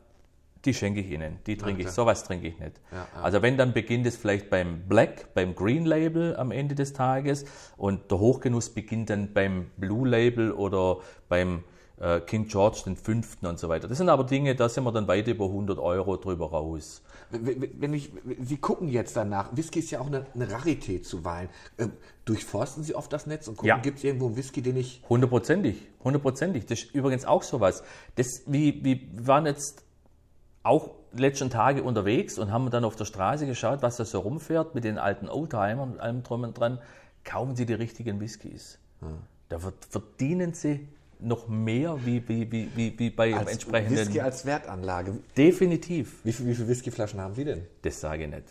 die schenke ich Ihnen, die trinke ich, klar. sowas trinke ich nicht. Ja, ja. Also wenn, dann beginnt es vielleicht beim Black, beim Green Label am Ende des Tages und der Hochgenuss beginnt dann beim Blue Label oder beim äh, King George den fünften und so weiter. Das sind aber Dinge, da sind wir dann weit über 100 Euro drüber raus. Wenn ich, Sie gucken jetzt danach, Whisky ist ja auch eine, eine Rarität zu Wein. Ähm, durchforsten Sie oft das Netz und gucken, Ja. gibt es irgendwo einen Whisky, den ich... Hundertprozentig, hundertprozentig. Das ist übrigens auch sowas. Das, wie, wie wir waren jetzt auch letzten Tage unterwegs und haben dann auf der Straße geschaut, was da so rumfährt mit den alten Oldtimern und allem drum und dran. Kaufen Sie die richtigen Whiskys. Da wird, verdienen Sie noch mehr wie, wie, wie, wie, wie bei Als entsprechenden. Whisky als Wertanlage. Definitiv. Wie, viel, wie viele Whiskyflaschen haben Sie denn? Das sage ich nicht.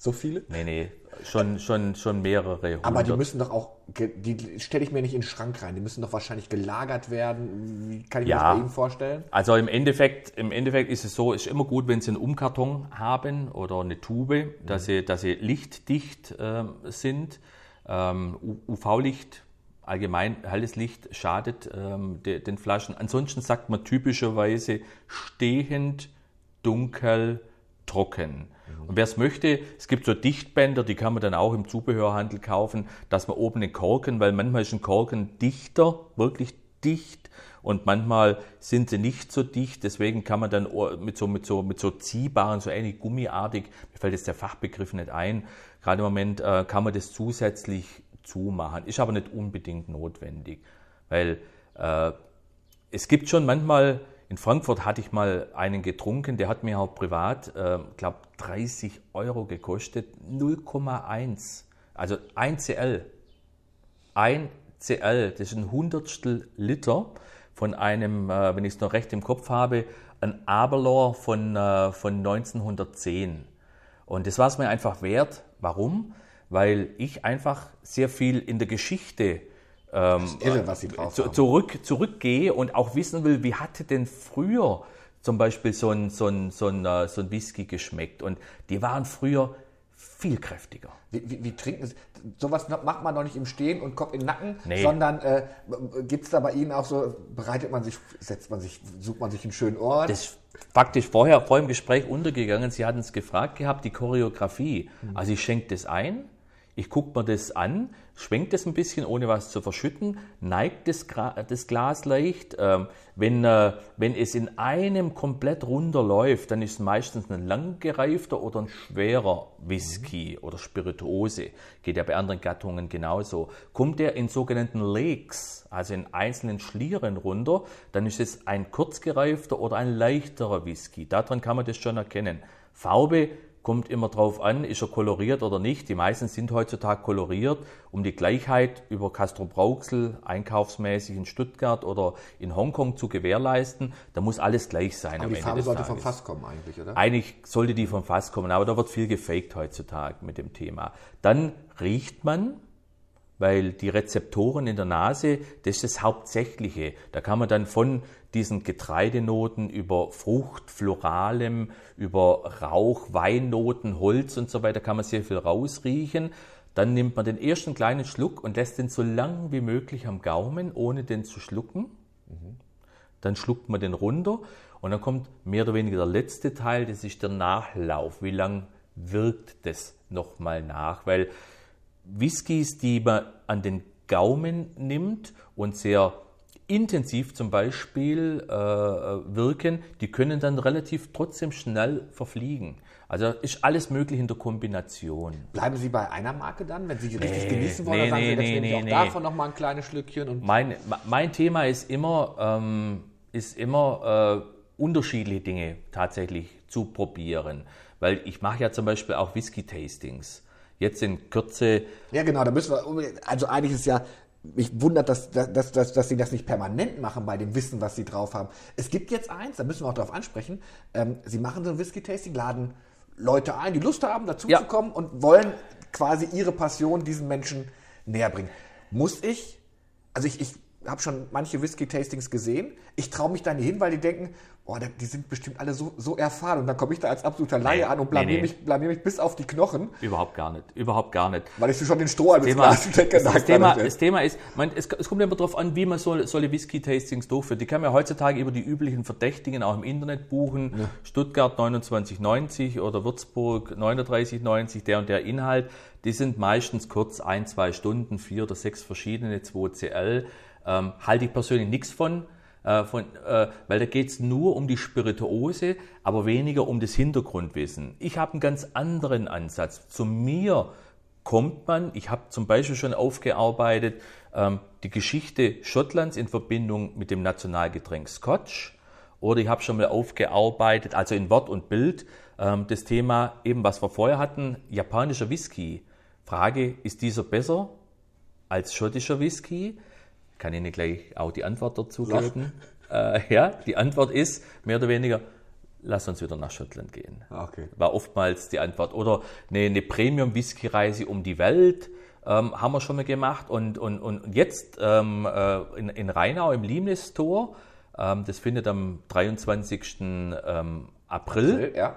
So viele? Nee, nee, schon, schon, schon mehrere hundert. Aber die müssen doch auch, die stelle ich mir nicht in den Schrank rein. Die müssen doch wahrscheinlich gelagert werden. Wie kann ich mir Ja. das bei Ihnen vorstellen? Also im Endeffekt, im Endeffekt ist es so, es ist immer gut, wenn Sie einen Umkarton haben oder eine Tube, dass, sie, dass sie lichtdicht ähm, sind. Ähm, UV-Licht, allgemein helles Licht schadet ähm, de, den Flaschen. Ansonsten sagt man typischerweise stehend, dunkel, trocken. Und wer es möchte, es gibt so Dichtbänder, die kann man dann auch im Zubehörhandel kaufen, dass man oben den Korken, weil manchmal ist ein Korken dichter, wirklich dicht und manchmal sind sie nicht so dicht. Deswegen kann man dann mit so, mit so, mit so ziehbaren, so ähnlich gummiartig, mir fällt jetzt der Fachbegriff nicht ein, gerade im Moment äh, kann man das zusätzlich zumachen. Ist aber nicht unbedingt notwendig, weil äh, es gibt schon manchmal, in Frankfurt hatte ich mal einen getrunken, der hat mir auch privat, äh, glaube 30 Euro gekostet, 0,1, also 1 CL. 1 CL, das ist ein Hundertstel Liter von einem, äh, wenn ich es noch recht im Kopf habe, ein Aberlohr von, äh, von 1910. Und das war es mir einfach wert. Warum? Weil ich einfach sehr viel in der Geschichte ähm, irre, drauf zu, zurück, zurückgehe und auch wissen will, wie hatte denn früher zum Beispiel so ein, so ein, so ein, äh, so ein Whisky geschmeckt. Und die waren früher viel kräftiger. Wie, wie, wie, trinken Sie? Sowas macht man noch nicht im Stehen und Kopf in den Nacken, nee. sondern äh, gibt es da bei Ihnen auch so, bereitet man sich, setzt man sich, sucht man sich einen schönen Ort? Das ist faktisch vorher, vor dem Gespräch untergegangen. Sie hatten es gefragt gehabt, die Choreografie. Mhm. Also ich schenke das ein, ich gucke mir das an, schwenkt es ein bisschen, ohne was zu verschütten, neigt das, das Glas leicht. Ähm, wenn, äh, wenn es in einem komplett runterläuft, dann ist es meistens ein langgereifter oder ein schwerer Whisky mhm. oder Spirituose. Geht ja bei anderen Gattungen genauso. Kommt er in sogenannten Lakes, also in einzelnen Schlieren runter, dann ist es ein kurzgereifter oder ein leichterer Whisky. Daran kann man das schon erkennen. Farbe kommt immer drauf an, ist er koloriert oder nicht. Die meisten sind heutzutage koloriert, um die Gleichheit über Castro Brauxel einkaufsmäßig in Stuttgart oder in Hongkong zu gewährleisten. Da muss alles gleich sein. Aber die Farbe sollte vom Fass kommen eigentlich, oder? Eigentlich sollte die vom Fass kommen, aber da wird viel gefaked heutzutage mit dem Thema. Dann riecht man, weil die Rezeptoren in der Nase, das ist das Hauptsächliche. Da kann man dann von diesen Getreidenoten über Frucht, Floralem, über Rauch, Weinnoten, Holz und so weiter, kann man sehr viel rausriechen. Dann nimmt man den ersten kleinen Schluck und lässt den so lang wie möglich am Gaumen, ohne den zu schlucken. Dann schluckt man den runter und dann kommt mehr oder weniger der letzte Teil, das ist der Nachlauf. Wie lang wirkt das nochmal nach? Weil Whiskys, die man an den Gaumen nimmt und sehr intensiv zum Beispiel äh, wirken, die können dann relativ trotzdem schnell verfliegen. Also ist alles möglich in der Kombination. Bleiben Sie bei einer Marke dann, wenn Sie richtig nee, genießen wollen, nee, dann sagen nee, Sie, jetzt nee, nee, auch davon noch mal ein kleines Schlückchen. Und mein, mein Thema ist immer, ähm, ist immer äh, unterschiedliche Dinge tatsächlich zu probieren. Weil ich mache ja zum Beispiel auch Whisky-Tastings jetzt in Kürze. Ja, genau, da müssen wir, also eigentlich ist ja, mich wundert, dass, dass, dass, dass sie das nicht permanent machen bei dem Wissen, was sie drauf haben. Es gibt jetzt eins, da müssen wir auch darauf ansprechen. Ähm, sie machen so ein Whisky-Tasting, laden Leute ein, die Lust haben, dazu ja. zu kommen und wollen quasi ihre Passion diesen Menschen näher bringen. Muss ich, also ich, ich habe schon manche Whisky-Tastings gesehen. Ich traue mich da nicht hin, weil die denken, oh, die sind bestimmt alle so, so erfahren. Und dann komme ich da als absoluter Laie nee, an und blamier, nee, nee. Mich, blamier mich bis auf die Knochen. Überhaupt gar nicht. Überhaupt gar nicht. Weil ich schon den Strohhalm ins Glas stecke. Das, Thema, das Thema ist, man, es, es, kommt immer darauf an, wie man so, solche Whisky-Tastings durchführt. Die kann man ja heutzutage über die üblichen Verdächtigen auch im Internet buchen. Ja. Stuttgart 29,90 oder Würzburg 39,90, der und der Inhalt. Die sind meistens kurz ein, zwei Stunden, vier oder sechs verschiedene, 2CL. Ähm, halte ich persönlich nichts von, äh, von äh, weil da geht es nur um die Spirituose, aber weniger um das Hintergrundwissen. Ich habe einen ganz anderen Ansatz. Zu mir kommt man, ich habe zum Beispiel schon aufgearbeitet, ähm, die Geschichte Schottlands in Verbindung mit dem Nationalgetränk Scotch. Oder ich habe schon mal aufgearbeitet, also in Wort und Bild, ähm, das Thema, eben was wir vorher hatten, japanischer Whisky. Frage, ist dieser besser als schottischer Whisky? Kann Ihnen gleich auch die Antwort dazu geben. Äh, ja, die Antwort ist mehr oder weniger, lass uns wieder nach Schottland gehen. Ah, okay. War oftmals die Antwort. Oder eine, eine Premium-Whisky-Reise um die Welt ähm, haben wir schon mal gemacht. Und, und, und jetzt ähm, äh, in, in Rheinau im Limnes Tor, ähm, das findet am 23. Ähm, April, April ja.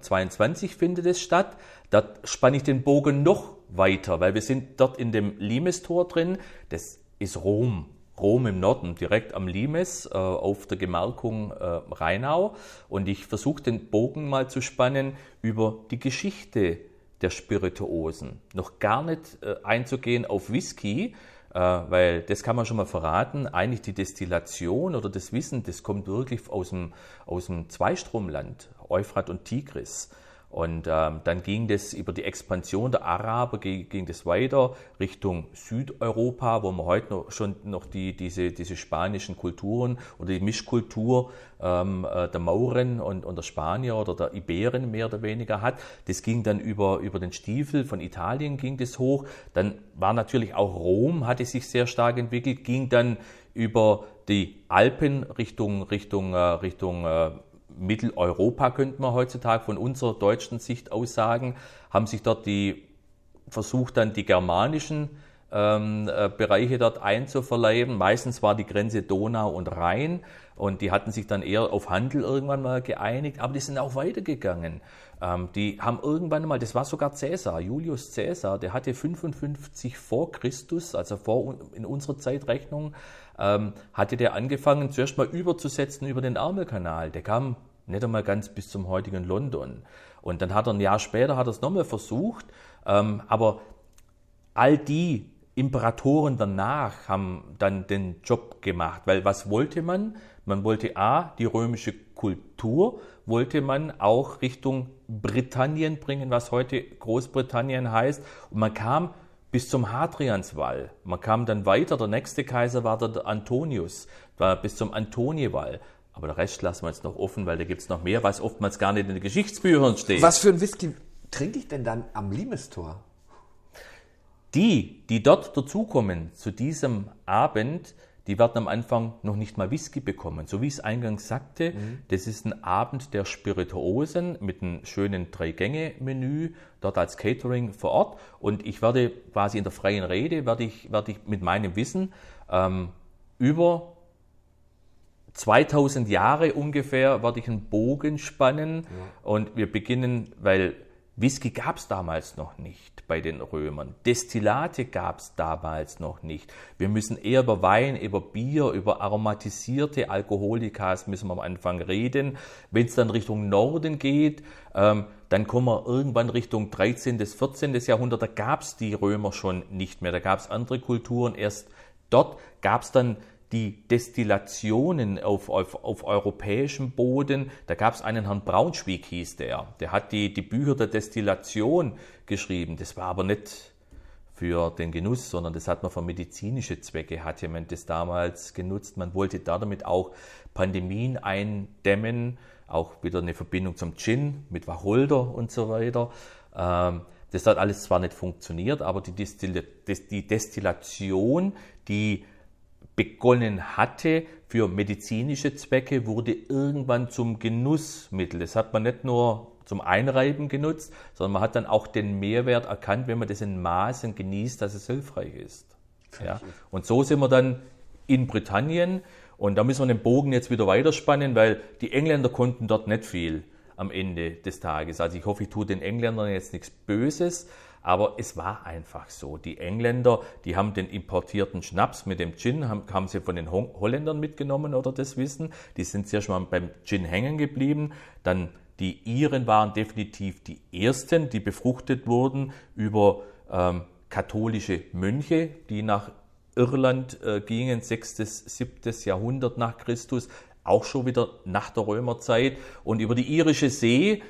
22 ähm, findet es statt. Da spanne ich den Bogen noch weiter, weil wir sind dort in dem Limes Tor drin. Das ist Rom. Rom im Norden, direkt am Limes, äh, auf der Gemarkung äh, Rheinau. Und ich versuche den Bogen mal zu spannen über die Geschichte der Spirituosen. Noch gar nicht äh, einzugehen auf Whisky, äh, weil das kann man schon mal verraten. Eigentlich die Destillation oder das Wissen, das kommt wirklich aus dem, aus dem Zweistromland, Euphrat und Tigris. Und ähm, dann ging das über die Expansion der Araber, ging, ging das weiter Richtung Südeuropa, wo man heute noch, schon noch die, diese, diese spanischen Kulturen oder die Mischkultur ähm, äh, der Mauren und, und der Spanier oder der Iberen mehr oder weniger hat. Das ging dann über, über den Stiefel von Italien ging das hoch. Dann war natürlich auch Rom, hatte sich sehr stark entwickelt, ging dann über die Alpen Richtung, Richtung, äh, Richtung äh, Mitteleuropa, könnte man heutzutage von unserer deutschen Sicht aus sagen, haben sich dort die versucht dann die germanischen ähm, äh, Bereiche dort einzuverleiben. Meistens war die Grenze Donau und Rhein und die hatten sich dann eher auf Handel irgendwann mal geeinigt, aber die sind auch weitergegangen. Ähm, die haben irgendwann mal, das war sogar Cäsar, Julius Cäsar, der hatte 55 vor Christus, also vor in unserer Zeitrechnung, ähm, hatte der angefangen, zuerst mal überzusetzen über den Ärmelkanal. Der kam nicht einmal ganz bis zum heutigen London. Und dann hat er ein Jahr später hat er es nochmal versucht, ähm, aber all die Imperatoren danach haben dann den Job gemacht, weil was wollte man? Man wollte A, die römische Kultur, wollte man auch Richtung Britannien bringen, was heute Großbritannien heißt. Und man kam bis zum Hadrianswall. Man kam dann weiter, der nächste Kaiser war der Antonius, war bis zum Antoniewall. Aber der Rest lassen wir jetzt noch offen, weil da gibt es noch mehr, was oftmals gar nicht in den Geschichtsbüchern steht. Was für ein Whisky trinke ich denn dann am Limestor? Die, die dort dazukommen zu diesem Abend, die werden am Anfang noch nicht mal Whisky bekommen. So wie ich es eingangs sagte, mhm. das ist ein Abend der Spirituosen mit einem schönen Drei-Gänge-Menü, dort als Catering vor Ort. Und ich werde quasi in der freien Rede, werde ich, werde ich mit meinem Wissen ähm, über 2000 Jahre ungefähr werde ich einen Bogen spannen ja. und wir beginnen, weil Whisky gab es damals noch nicht bei den Römern. Destillate gab es damals noch nicht. Wir müssen eher über Wein, über Bier, über aromatisierte Alkoholikas müssen wir am Anfang reden. Wenn es dann Richtung Norden geht, ähm, dann kommen wir irgendwann Richtung 13. bis 14. Jahrhundert. Da gab es die Römer schon nicht mehr. Da gab es andere Kulturen. Erst dort gab es dann die Destillationen auf, auf, auf europäischem Boden. Da gab es einen Herrn Braunschweig, hieß der. Der hat die, die Bücher der Destillation geschrieben. Das war aber nicht für den Genuss, sondern das hat man für medizinische Zwecke, hatte man das damals genutzt. Man wollte damit auch Pandemien eindämmen, auch wieder eine Verbindung zum Gin mit Wacholder und so weiter. Ähm, das hat alles zwar nicht funktioniert, aber die, Destillation, die begonnen hatte für medizinische Zwecke, wurde irgendwann zum Genussmittel. Das hat man nicht nur zum Einreiben genutzt, sondern man hat dann auch den Mehrwert erkannt, wenn man das in Maßen genießt, dass es hilfreich ist. Ja. Und so sind wir dann in Britannien und da müssen wir den Bogen jetzt wieder weiterspannen, weil die Engländer konnten dort nicht viel am Ende des Tages. Also ich hoffe, ich tue den Engländern jetzt nichts Böses, aber es war einfach so. Die Engländer, die haben den importierten Schnaps mit dem Gin, haben, haben sie von den Holländern mitgenommen oder das Wissen. Die sind sehr schon mal beim Gin hängen geblieben. Dann die Iren waren definitiv die ersten, die befruchtet wurden über ähm, katholische Mönche, die nach Irland äh, gingen, 6., 7. Jahrhundert nach Christus, auch schon wieder nach der Römerzeit. Und über die irische See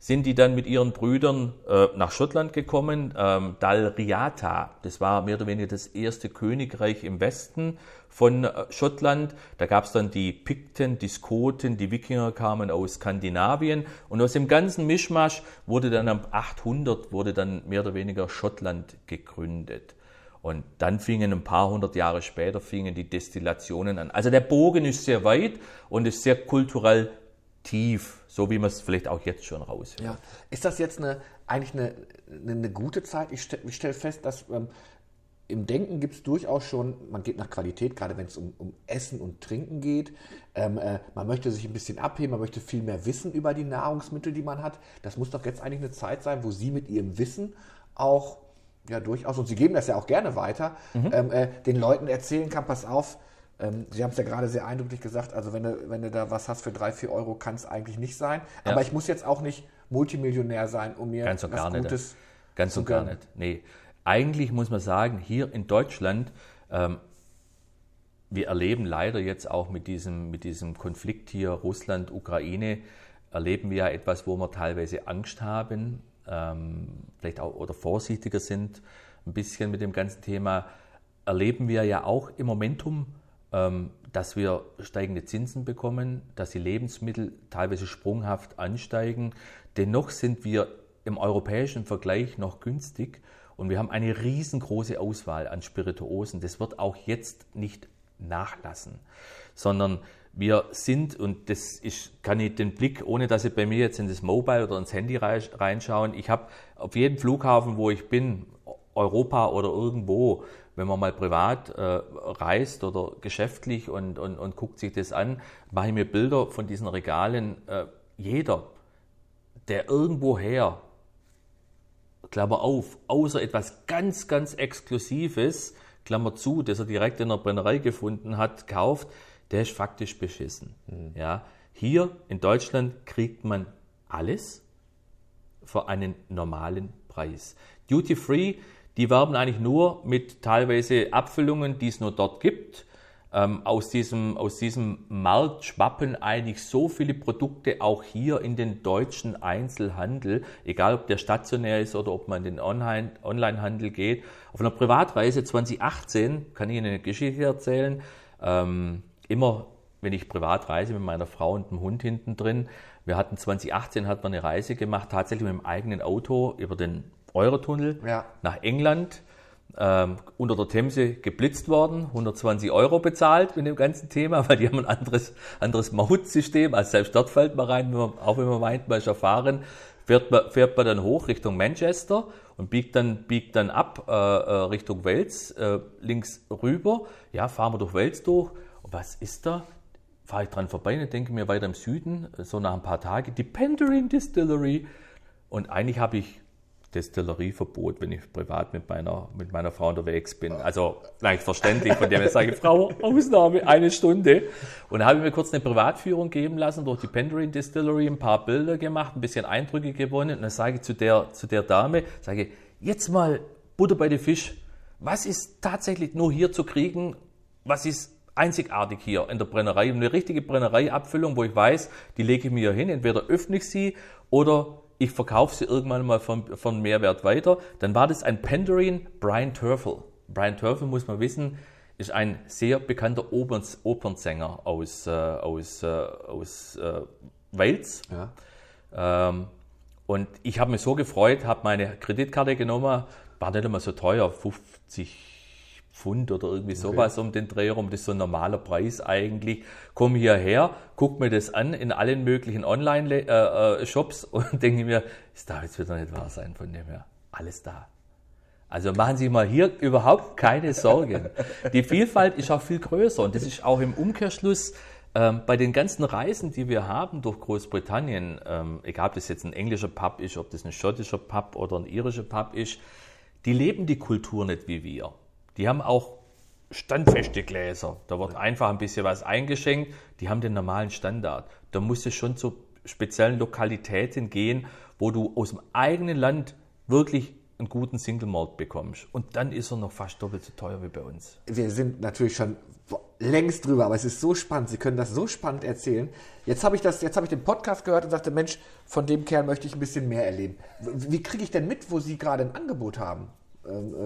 sind die dann mit ihren Brüdern äh, nach Schottland gekommen. Ähm, Dalriata, das war mehr oder weniger das erste Königreich im Westen von äh, Schottland. Da gab es dann die Pikten, die Skoten, die Wikinger kamen aus Skandinavien und aus dem ganzen Mischmasch wurde dann ab 800 wurde dann mehr oder weniger Schottland gegründet. Und dann fingen ein paar hundert Jahre später fingen die Destillationen an. Also der Bogen ist sehr weit und ist sehr kulturell tief, so wie man es vielleicht auch jetzt schon raushört. Ja. Ist das jetzt eine, eigentlich eine, eine gute Zeit? Ich, stelle stell fest, dass ähm, im Denken gibt es durchaus schon, man geht nach Qualität, gerade wenn es um, um, Essen und Trinken geht. Ähm, äh, man möchte sich ein bisschen abheben, man möchte viel mehr wissen über die Nahrungsmittel, die man hat. Das muss doch jetzt eigentlich eine Zeit sein, wo Sie mit Ihrem Wissen auch ja durchaus, und Sie geben das ja auch gerne weiter, mhm. ähm, äh, den Leuten erzählen kann, pass auf, ähm, Sie haben es ja gerade sehr eindrücklich gesagt, also wenn du, wenn du da was hast für drei, vier Euro, kann es eigentlich nicht sein. Ja. Aber ich muss jetzt auch nicht Multimillionär sein, um mir Ganz was gar Gutes nicht. Ganz und gar nicht. Nee. Eigentlich muss man sagen, hier in Deutschland Ähm, wir erleben leider jetzt auch mit diesem, mit diesem Konflikt hier Russland-Ukraine, erleben wir ja etwas, wo wir teilweise Angst haben, ähm, vielleicht auch oder vorsichtiger sind, ein bisschen mit dem ganzen Thema. Erleben wir ja auch im Momentum, dass wir steigende Zinsen bekommen, dass die Lebensmittel teilweise sprunghaft ansteigen. Dennoch sind wir im europäischen Vergleich noch günstig und wir haben eine riesengroße Auswahl an Spirituosen. Das wird auch jetzt nicht nachlassen, sondern wir sind, und das ist, kann ich den Blick, ohne dass ich bei mir jetzt in das Mobile oder ins Handy reinschauen, ich habe auf jedem Flughafen, wo ich bin, Europa oder irgendwo, wenn man mal privat äh, reist oder geschäftlich und, und, und guckt sich das an, mache ich mir Bilder von diesen Regalen. Äh, jeder, der irgendwoher, Klammer auf, außer etwas ganz, ganz Exklusives, Klammer zu, das er direkt in der Brennerei gefunden hat, kauft, der ist faktisch beschissen. Mhm. Ja, hier in Deutschland kriegt man alles für einen normalen Preis. Duty Free, die werben eigentlich nur mit teilweise Abfüllungen, die es nur dort gibt ähm, aus, diesem, aus diesem Markt schwappen eigentlich so viele Produkte auch hier in den deutschen Einzelhandel, egal ob der stationär ist oder ob man in den Online, Onlinehandel geht. Auf einer Privatreise 2018 kann ich Ihnen eine Geschichte erzählen. Ähm, immer wenn ich privat reise mit meiner Frau und dem Hund hinten drin. Wir hatten 2018 hat man eine Reise gemacht, tatsächlich mit dem eigenen Auto über den Eurotunnel ja. nach England ähm, unter der Themse geblitzt worden, 120 Euro bezahlt mit dem ganzen Thema, [LAUGHS] weil die haben ein anderes, anderes Mautsystem. Also selbst dort fällt man rein, wenn man, auch wenn man meint, man ist erfahren, fährt man, fährt man dann hoch Richtung Manchester und biegt dann, biegt dann ab äh, äh Richtung Wales, äh, links rüber. Ja, fahren wir durch Wales durch. Und was ist da? Fahre ich dran vorbei und denke mir weiter im Süden, so nach ein paar Tagen, die Penderin Distillery. Und eigentlich habe ich Destillerieverbot, wenn ich privat mit meiner, mit meiner Frau unterwegs bin. Also leicht verständlich, von dem ich sage, Frau, Ausnahme, eine Stunde. Und da habe ich mir kurz eine Privatführung geben lassen durch die Penderin Distillery, ein paar Bilder gemacht, ein bisschen Eindrücke gewonnen. Und dann sage ich zu der, zu der Dame, sage, jetzt mal Butter bei den Fisch. Was ist tatsächlich nur hier zu kriegen? Was ist einzigartig hier in der Brennerei? Eine richtige Brennereiabfüllung, wo ich weiß, die lege ich mir hin, entweder öffne ich sie oder ich verkaufe sie irgendwann mal von, von Mehrwert weiter. Dann war das ein Penderin Brian Turfel. Brian Turfel, muss man wissen, ist ein sehr bekannter Operns, Opernsänger aus, äh, aus, äh, aus äh, Wales. Ja. Ähm, und ich habe mich so gefreut, habe meine Kreditkarte genommen, war nicht immer so teuer, 50 Pfund oder irgendwie sowas okay. um den Dreh rum. Das ist so ein normaler Preis eigentlich. Komm hierher, guck mir das an in allen möglichen Online-Shops äh, [LAUGHS] und denke mir, das darf jetzt wieder nicht wahr sein von dem her. Alles da. Also machen Sie mal hier überhaupt keine Sorgen. Die Vielfalt ist auch viel größer und das ist auch im Umkehrschluss ähm, bei den ganzen Reisen, die wir haben durch Großbritannien, ähm, egal ob das jetzt ein englischer Pub ist, ob das ein schottischer Pub oder ein irischer Pub ist, die leben die Kultur nicht wie wir. Die haben auch standfeste Gläser. Da wird einfach ein bisschen was eingeschenkt. Die haben den normalen Standard. Da muss es schon zu speziellen Lokalitäten gehen, wo du aus dem eigenen Land wirklich einen guten Single Malt bekommst. Und dann ist er noch fast doppelt so teuer wie bei uns. Wir sind natürlich schon längst drüber, aber es ist so spannend. Sie können das so spannend erzählen. Jetzt habe ich das, jetzt habe ich den Podcast gehört und sagte, Mensch, von dem Kerl möchte ich ein bisschen mehr erleben. Wie kriege ich denn mit, wo Sie gerade ein Angebot haben? Ähm, äh,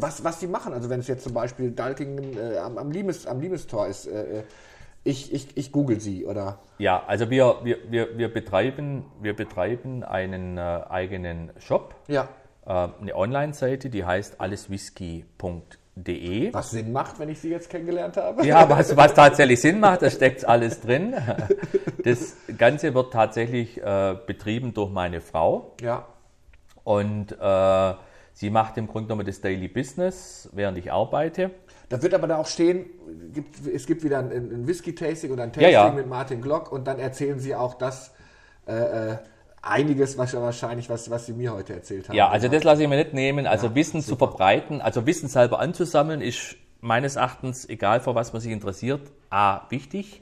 was, was sie machen. Also wenn es jetzt zum Beispiel Dalkingen äh, am, am, Limes, am Limestor ist, äh, äh, ich, ich, ich google sie oder? Ja, also wir, wir, wir, wir, betreiben, wir betreiben einen äh, eigenen Shop, ja. Äh, eine Online-Seite, die heißt alleswhisky.de. Was Sinn macht, wenn ich sie jetzt kennengelernt habe? Ja, was, was tatsächlich Sinn macht, da steckt alles drin. Das Ganze wird tatsächlich betrieben durch meine Frau. Ja. Und Sie macht im Grunde genommen das Daily Business, während ich arbeite. Da wird aber da auch stehen, gibt, es gibt wieder ein, ein Whisky-Tasting oder ein Tasting ja, ja. mit Martin Glock und dann erzählen Sie auch das, äh, äh einiges was, wahrscheinlich, was, was Sie mir heute erzählt haben. Ja, also das lasse ich mir nicht nehmen. Also ja, Wissen super. zu verbreiten, also Wissen selber anzusammeln, ist meines Erachtens, egal vor was man sich interessiert, A, wichtig.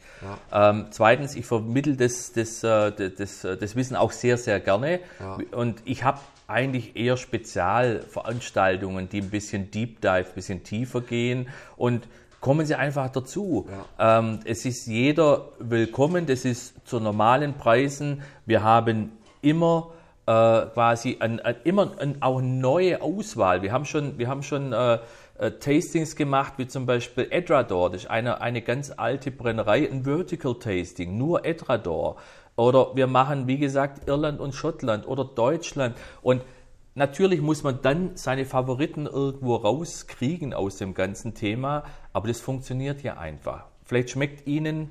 Ja. Ähm, zweitens, ich vermittle das, das, das, das, das, Wissen auch sehr, sehr gerne. Ja. Und ich habe eigentlich eher Spezialveranstaltungen, die ein bisschen Deep Dive, ein bisschen tiefer gehen und kommen Sie einfach dazu. Ja. Ähm, es ist jeder willkommen, das ist zu normalen Preisen. Wir haben immer äh, quasi ein, ein, immer ein, auch eine neue Auswahl. Wir haben schon, wir haben schon äh, äh, Tastings gemacht, wie zum Beispiel Edrador, das ist eine, eine ganz alte Brennerei, ein Vertical Tasting, nur Edrador. Oder wir machen, wie gesagt, Irland und Schottland oder Deutschland. Und natürlich muss man dann seine Favoriten irgendwo rauskriegen aus dem ganzen Thema, aber das funktioniert ja einfach. Vielleicht schmeckt Ihnen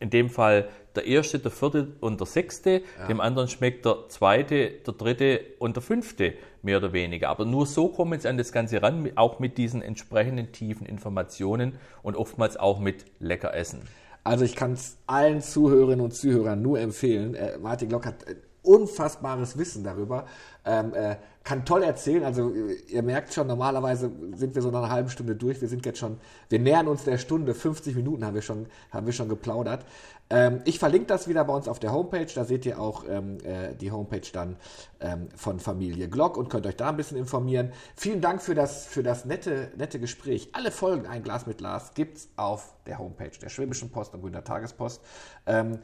in dem Fall der erste, der vierte und der sechste, ja. dem anderen schmeckt der zweite, der dritte und der fünfte mehr oder weniger. Aber nur so kommen sie an das Ganze ran, auch mit diesen entsprechenden tiefen Informationen und oftmals auch mit lecker Essen. Also ich kann es allen Zuhörerinnen und Zuhörern nur empfehlen. Äh, Martin Glock hat äh, unfassbares Wissen darüber, ähm, äh, kann toll erzählen. Also ihr merkt schon, normalerweise sind wir so nach einer halben Stunde durch. Wir sind jetzt schon, wir nähern uns der Stunde, 50 Minuten haben wir schon, haben wir schon geplaudert. Ähm, ich verlinke das wieder bei uns auf der Homepage. Da seht ihr auch ähm, äh, die Homepage dann ähm, von Familie Glock und könnt euch da ein bisschen informieren. Vielen Dank für das, für das nette, nette Gespräch. Alle Folgen Ein Glas mit Glas gibt's auf der Homepage der Schwäbischen Post und Grüner Tagespost. Ähm,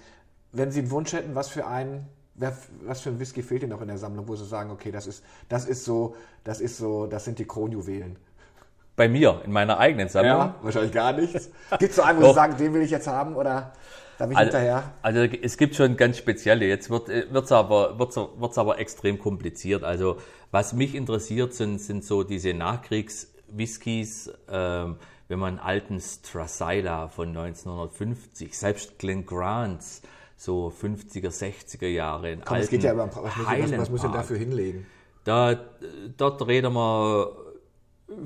wenn Sie einen Wunsch hätten, was für einen was für ein Whisky fehlt Ihnen noch in der Sammlung, wo Sie sagen, okay, das ist, das ist so, das ist so, das sind die Kronjuwelen? Bei mir, in meiner eigenen Sammlung? Ja, wahrscheinlich gar nichts. [LAUGHS] Gibt es so einen, wo Sie sagen, den will ich jetzt haben oder? Da bin ich also, hinterher. Also es gibt schon ganz spezielle. Jetzt wird es aber, wird's, wird's aber extrem kompliziert. Also was mich interessiert, sind, sind so diese Nachkriegs-Whiskys, ähm, wenn man einen alten Strasila von 1950, selbst Glen Grants, so 50er, 60er Jahre. Komm, es geht ja aber, was, was, was muss ich dafür hinlegen? Da, dort reden wir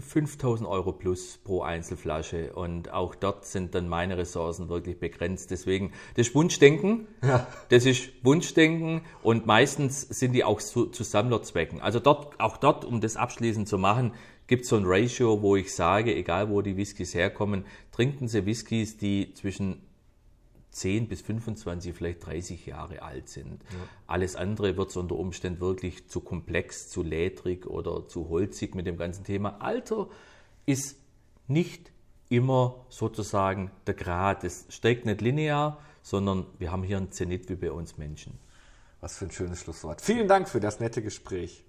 5000 Euro plus pro Einzelflasche und auch dort sind dann meine Ressourcen wirklich begrenzt. Deswegen, das ist Wunschdenken, [LAUGHS] ja. das ist Wunschdenken und meistens sind die auch zu, zu Sammlerzwecken. Also dort, auch dort, um das abschließend zu machen, gibt es so ein Ratio, wo ich sage, egal wo die Whiskys herkommen, trinken Sie Whiskys, die zwischen 10 bis 25, vielleicht 30 Jahre alt sind. Ja. Alles andere wird unter Umständen wirklich zu komplex, zu ledrig oder zu holzig mit dem ganzen Thema. Alter ist nicht immer sozusagen der Grad. Es steigt nicht linear, sondern wir haben hier einen Zenit wie bei uns Menschen. Was für ein schönes Schlusswort. Vielen Dank für das nette Gespräch.